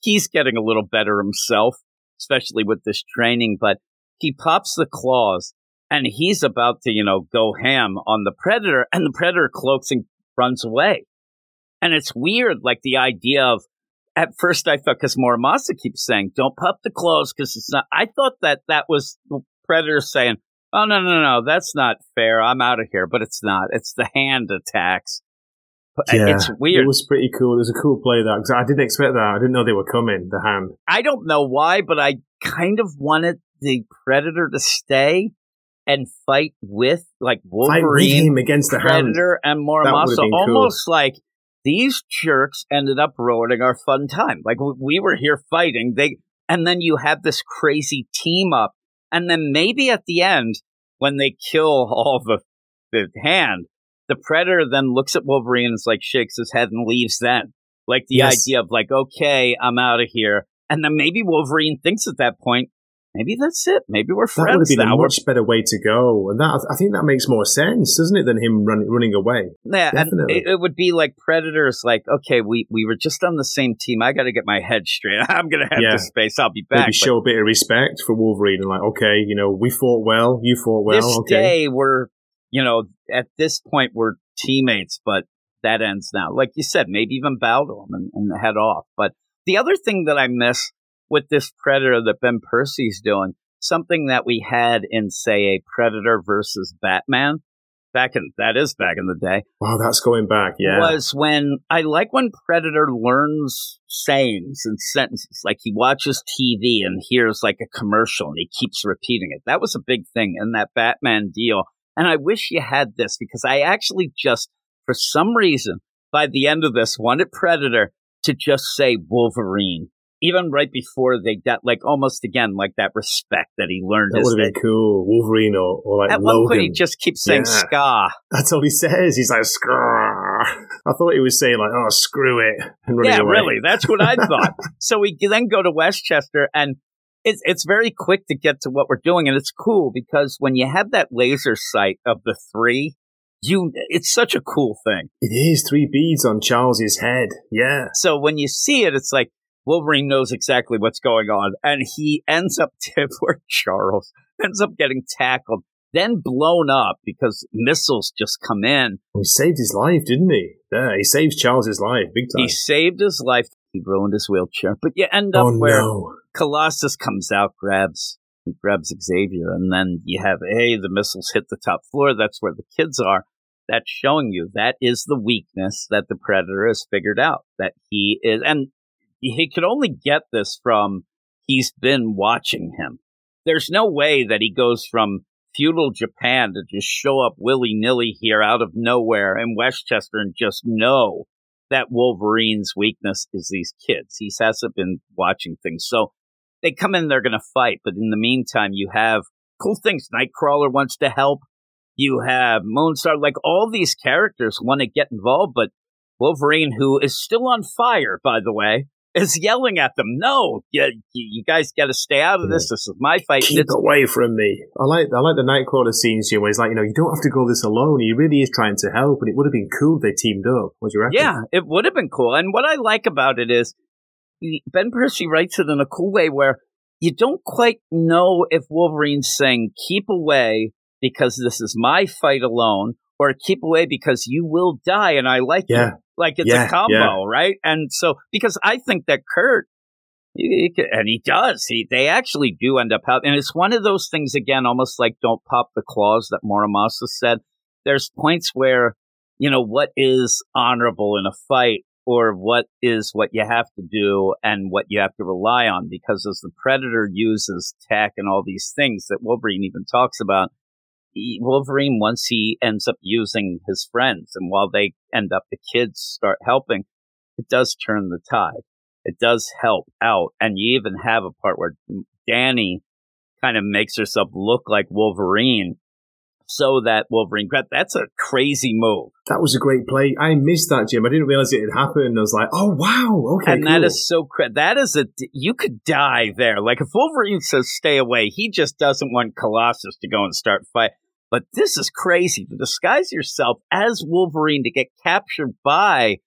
he's getting a little better himself, especially with this training, but he pops the claws and he's about to, you know, go ham on the Predator, and the Predator cloaks and runs away. And it's weird, like the idea of at first I thought because Muramasa keeps saying, "Don't pop the claws," because it's not. I thought that that was the Predator saying, "Oh no, no, no, that's not fair. I'm out of here." But it's not. It's the hand attacks. But It's weird. It was pretty cool. It was a cool play that because I didn't expect that. I didn't know they were coming. The hand. I don't know why, but I kind of wanted the Predator to stay and fight with like Wolverine, against the hand. Predator, and That would've Muramasa. been cool. Almost like these jerks ended up ruining our fun time. Like we- we were here fighting, they, and then you have this crazy team up, and then maybe at the end when they kill all the the hand, the Predator then looks at Wolverine and is like shakes his head and leaves. Then, like the Yes. idea of like, okay, I'm out of here, and then maybe Wolverine thinks at that point. Maybe that's it. Maybe we're friends. That would have been now. a much better way to go, and that I think that makes more sense, doesn't it, than him run, running away? Yeah, and Definitely. it, it would be like Predators. Like, okay, we we were just on the same team. I got to get my head straight. I'm gonna head Yeah. to space. I'll be back. Maybe But show a bit of respect for Wolverine and like, okay, you know, we fought well, you fought well, this okay. day, we're you know at this point we're teammates, but that ends now. Like you said, maybe even bow to him and, and head off. But the other thing that I miss with this Predator that Ben Percy's doing, something that we had in say a Predator versus Batman. Back in that is back in the day. Wow, that's going back, yeah. was when I like when Predator learns sayings and sentences. Like he watches TV and hears like a commercial and he keeps repeating it. That was a big thing in that Batman deal. And I wish you had this because I actually just, for some reason, by the end of this, wanted Predator to just say Wolverine. Even right before they got like almost again like that respect that he learned. that would have been cool. Wolverine or, or like at one point he just keeps saying Yeah. ska. That's all he says. He's like, Skrrr. I thought he was saying like, "Oh, screw it," and yeah, away. really. That's what I thought. so we then go to Westchester, and it's it's very quick to get to what we're doing, and it's cool because when you have that laser sight of the three, you it's such a cool thing. It is three beads on Charles's head. Yeah. So when you see it, it's like Wolverine knows exactly what's going on, and he ends up where Charles ends up getting tackled, then blown up because missiles just come in. He saved his life, didn't he? Yeah, he saved Charles's life big time. He saved his life. He ruined his wheelchair, but you end up oh where no! Colossus comes out, grabs he grabs Xavier, and then you have hey, the missiles hit the top floor. That's where the kids are. That's showing you that is the weakness that the Predator has figured out. That he is, and he could only get this from he's been watching him. There's no way that he goes from feudal Japan to just show up willy nilly here out of nowhere in Westchester and just know that Wolverine's weakness is these kids. He hasn't been watching things. So they come in, they're going to fight. But in the meantime, you have cool things. Nightcrawler wants to help. You have Moonstar, like all these characters want to get involved, but Wolverine, who is still on fire, by the way, is yelling at them. No, you, you guys got to stay out of this. This is my fight. Keep It's- away from me. I like I like the Nightcrawler scenes here where he's like, you know, you don't have to go this alone. He really is trying to help, and it would have been cool if they teamed up. What do you reckon? Yeah, it would have been cool. And what I like about it is Ben Percy writes it in a cool way where you don't quite know if Wolverine's saying keep away because this is my fight alone or keep away because you will die and I like Yeah. you. Like it's Yeah, a combo, yeah. right? And so because I think that Kurt he- he and he does. He they actually do end up helping. And it's one of those things again, almost like don't pop the claws that Muramasa said. There's points where you know what is honorable in a fight or what is what you have to do and what you have to rely on because as the predator uses tech and all these things that wolverine even talks about wolverine once he ends up using his friends and while they end up the kids start helping it does turn the tide. It does help out and you even have a part where mm, dani kind of makes herself look like wolverine so that wolverine that's a crazy move That was a great play. I missed that, Jim. I didn't realize it had happened. I was like, oh wow, okay, and cool. that is so cra- that is a you could die there like if wolverine says stay away he just doesn't want colossus to go and start fight but this is crazy to disguise yourself as wolverine to get captured by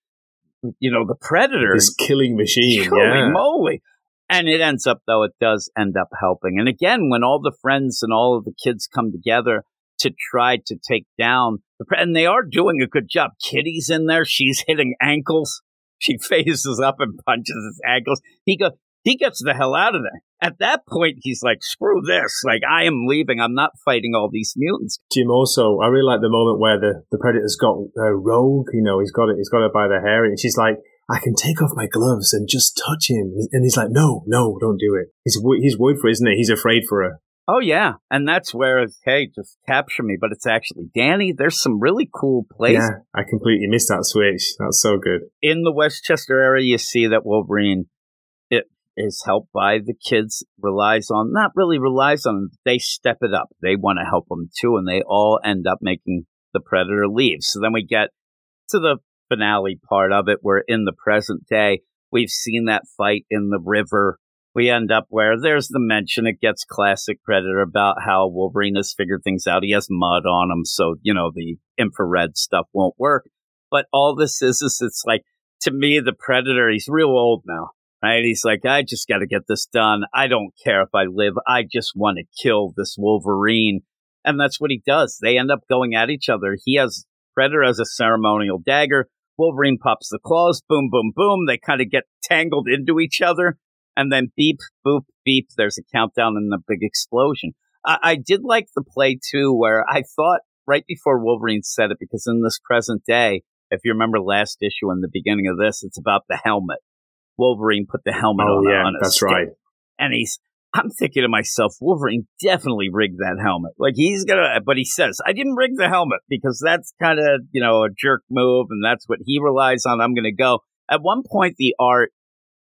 you know the predator this killing machine. Holy yeah. moly. And it ends up, though, it does end up helping. And again, when all the friends and all of the kids come together to try to take down the pre- and they are doing a good job. Kitty's in there. She's hitting ankles. She faces up and punches his ankles. He goes, he gets the hell out of there. At that point, he's like, screw this. Like, I am leaving. I'm not fighting all these mutants. Jim, also, I really like the moment where the, the predator's got uh, Rogue. You know, he's got it. He's got her by the hair, and she's like, "I can take off my gloves and just touch him." And he's like, "No, no, don't do it." He's he's worried for, her, isn't he? He's afraid for her. Oh, yeah. And that's where, hey, just capture me. But it's actually Dani. There's some really cool places. Yeah, I completely missed that switch. That's so good. in the Westchester area, you see that Wolverine it is helped by the kids, relies on not really relies on them. They step it up. They want to help them too, and they all end up making the Predator leave. So then we get to the finale part of it, where in the present day we've seen that fight in the river. We end up where there's the mention. It gets classic Predator about how Wolverine has figured things out. He has mud on him, so you know the infrared stuff won't work. But all this is is it's like to me, the Predator, he's real old now, right? He's like, I just got to get this done. I don't care if I live. I just want to kill this Wolverine. And that's what he does. They end up going at each other. He has Predator as a ceremonial dagger. Wolverine pops the claws. Boom, boom, boom. They kind of get tangled into each other. And then beep, boop, beep. There's a countdown and a big explosion. I, I did like the play too, where I thought right before Wolverine said it, because in this present day, if you remember last issue in the beginning of this, it's about the helmet. Wolverine put the helmet Oh on, yeah, on his that's stick. right. And he's, I'm thinking to myself, Wolverine definitely rigged that helmet. Like he's gonna, but he says, I didn't rig the helmet because that's kind of, you know, a jerk move and that's what he relies on. I'm gonna go. At one point, the art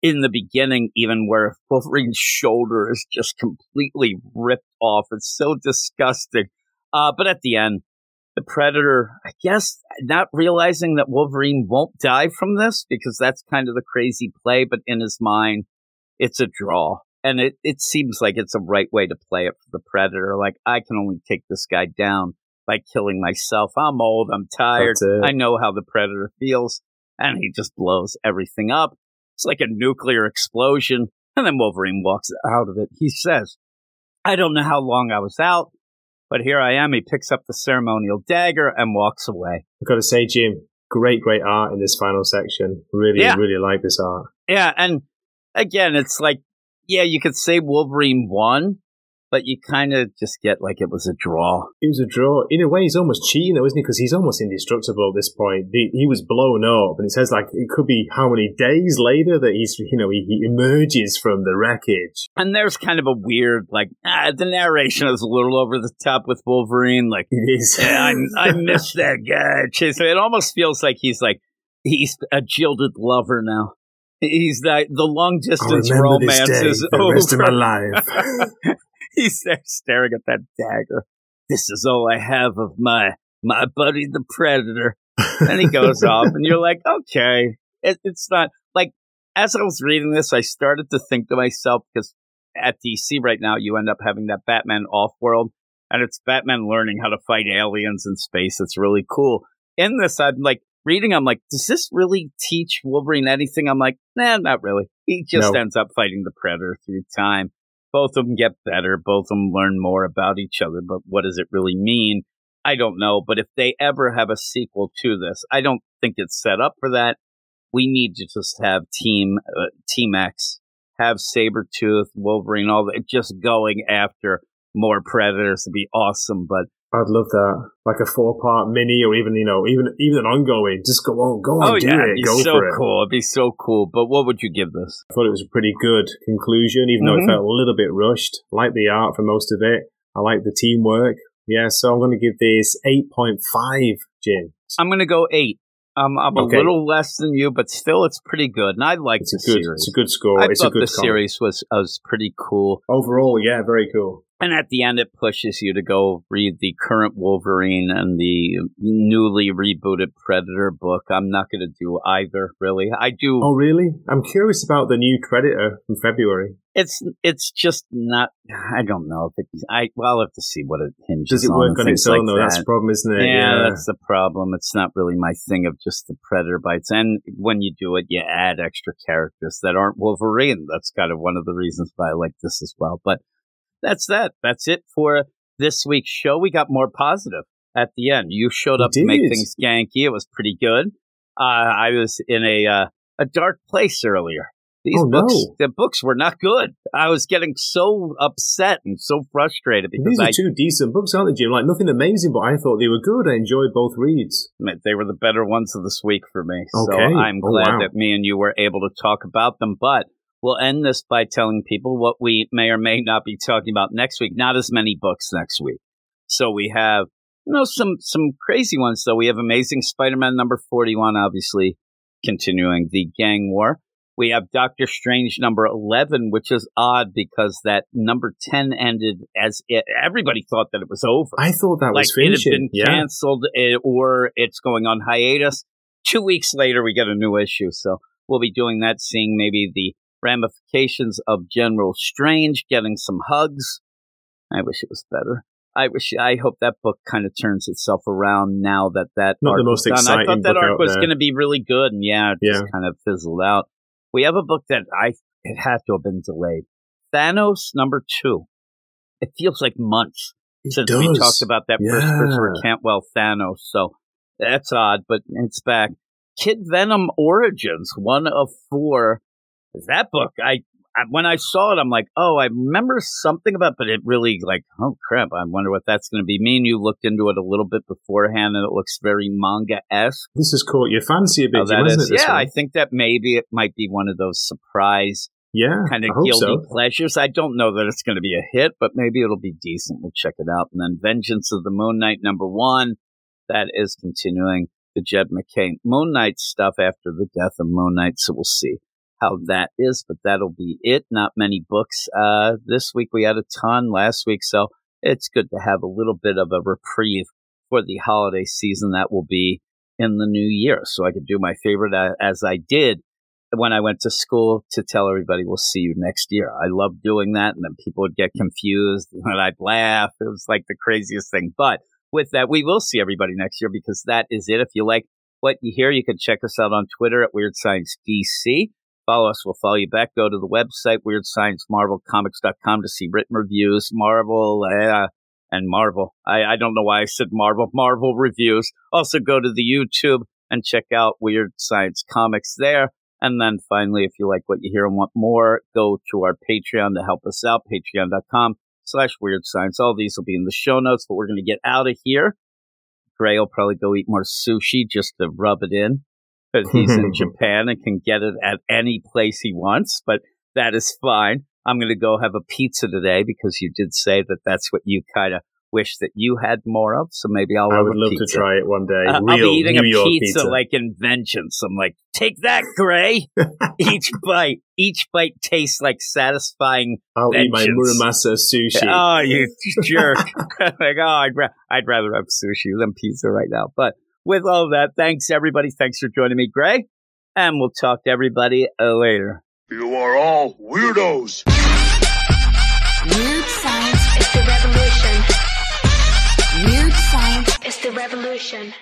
in the beginning, even where Wolverine's shoulder is just completely ripped off. It's so disgusting. Uh, but at the end, the Predator, I guess, not realizing that Wolverine won't die from this because that's kind of the crazy play, but in his mind, it's a draw. And it, it seems like it's a right way to play it for the Predator. Like, I can only take this guy down by killing myself. I'm old. I'm tired. I know how the Predator feels. And he just blows everything up. It's like a nuclear explosion. And then Wolverine walks out of it. He says, I don't know how long I was out, but here I am. He picks up the ceremonial dagger and walks away. I've got to say, Jim, great, great art in this final section. Really, Yeah. really like this art. Yeah. And again, it's like, yeah, you could say Wolverine won, but you kind of just get like it was a draw. It was a draw. In a way, he's almost cheating, though, isn't he? Because he's almost indestructible at this point. The, he was blown up, and it says like it could be how many days later that he's, you know, he, he emerges from the wreckage. And there's kind of a weird, like, ah, the narration is a little over the top with Wolverine. Like, It is. yeah, I, I miss that guy. Chasing. It almost feels like he's like, he's a jilted lover now. He's the, the long distance romance day is the rest of my over. life. he's there staring at that dagger. This is all I have of my my buddy the predator. and he goes off, and you're like, okay, it, it's not like. As I was reading this, I started to think to myself because at DC right now, you end up having that Batman off world, and it's Batman learning how to fight aliens in space. It's really cool. In this, I'm like reading, I'm like, does this really teach Wolverine anything? I'm like, nah, not really. He just No. ends up fighting the Predator through time. Both of them get better. Both of them learn more about each other. But what does it really mean? I don't know. But if they ever have a sequel to this, I don't think it's set up for that. We need to just have Team uh, Team X, have Sabretooth, Wolverine, all that, just going after more Predators to be awesome. But I'd love that, like a four-part mini, or even you know, even even an ongoing. Just go on, go on, oh do yeah, it, it'd be go so for it. cool. It'd be so cool. But what would you give this? I thought it was a pretty good conclusion, even though Mhm. it felt a little bit rushed. I like the art for most of it. I like the teamwork. Yeah, so I'm going to give this 8.5, Jim. I'm gonna go eight. Um, I'm Okay. a little less than you, but still, it's pretty good, and I like It's the good, series. it's a good score. I it's a thought good the comic. series was was pretty cool. Overall, yeah, very cool. And at the end, it pushes you to go read the current Wolverine and the newly rebooted Predator book. I'm not going to do either, really. I do. Oh, really? I'm curious about the new Predator from February. It's it's just not. I don't know if it. I well, I'll have to see what it hinges Does it on work on its own, like though? That's that. the problem, isn't it? Yeah, that's the problem. It's not really my thing of just the predator bites. And when you do it, you add extra characters that aren't Wolverine. That's kind of one of the reasons why I like this as well. But that's that. That's it for this week's show. We got more positive at the end. You showed We up to make things ganky. It was pretty good. Uh, I was in a uh, a dark place earlier. These Oh, no. books, the books were not good. I was getting so upset and so frustrated because These are I two decent books, aren't they, Jim? Like, nothing amazing, but I thought they were good. I enjoyed both reads. they were the better ones of this week for me. So Okay. I'm Oh, glad wow. that me and you were able to talk about them. But we'll end this by telling people what we may or may not be talking about next week. Not as many books next week. So we have, you know, some some crazy ones though. We have Amazing Spider-Man number 41, obviously continuing the gang war. We have Doctor Strange number 11, which is odd because that number 10 ended as it, everybody thought that it was over I thought that like was it had been yeah. canceled eh, or it's going on hiatus. Two weeks later, we get a new issue. So we'll be doing that, seeing maybe the ramifications of General Strange getting some hugs. I wish it was better. I wish. I hope that book kind of turns itself around now that that Not arc the most was done. I thought that arc was going to be really good, and yeah, it just kind of fizzled out. We have a book that I it had to have been delayed. Thanos number two. It feels like months It since we talked about that first Yeah. Christopher Cantwell Thanos. So that's odd, but it's back. Kid Venom Origins, one of four. That book, I, I when I saw it, I'm like, oh, I remember something about, but it really like, oh crap, I wonder what that's going to be. Me and you looked into it a little bit beforehand, and it looks very manga esque. This has caught your fancy a bit, Oh, Jim, that hasn't it? Yeah, one? I think that maybe it might be one of those surprise yeah, kind of guilty so. pleasures. I don't know that it's going to be a hit, but maybe it'll be decent. We'll check it out. And then Vengeance of the Moon Knight number one, that is continuing the Jed MacKay Moon Knight stuff after the death of Moon Knight. So we'll see how that is, but that'll be it. Not many books. Uh, this week we had a ton last week, so it's good to have a little bit of a reprieve for the holiday season that will be in the new year. So I could do my favorite uh, as I did when I went to school to tell everybody we'll see you next year. I love doing that. And then people would get confused and I'd laugh. It was like the craziest thing. But with that, we will see everybody next year because that is it. If you like what you hear, you can check us out on Twitter at Weird Science DC. Follow us, we'll follow you back. Go to the website, weirdsciencemarvelcomics.com to see written reviews, Marvel, uh, and Marvel. I, I don't know why I said Marvel, Marvel reviews. Also go to the YouTube and check out Weird Science Comics there. And then finally, if you like what you hear and want more, go to our Patreon to help us out, patreon.com slash weird science. All these will be in the show notes, but we're going to get out of here. Gray will probably go eat more sushi just to rub it in. But he's in Japan and can get it at any place he wants, but that is fine. I'm going to go have a pizza today because you did say that that's what you kind of wish that you had more of. So maybe I'll. I would love pizza. to try it one day. Uh, Real I'll be eating New a pizza, pizza. like in Vengeance. I'm like, take that, Gray. each bite, each bite tastes like satisfying. I'll eat my vengeance. Muramasa sushi. Oh, you jerk! like, oh, I'd, ra- I'd rather have sushi than pizza right now. But with all of that, thanks everybody. Thanks for joining me, Gray, and we'll talk to everybody uh, later. You are all weirdos. Weird Science. It's the revolution. Weird Science. It's the revolution.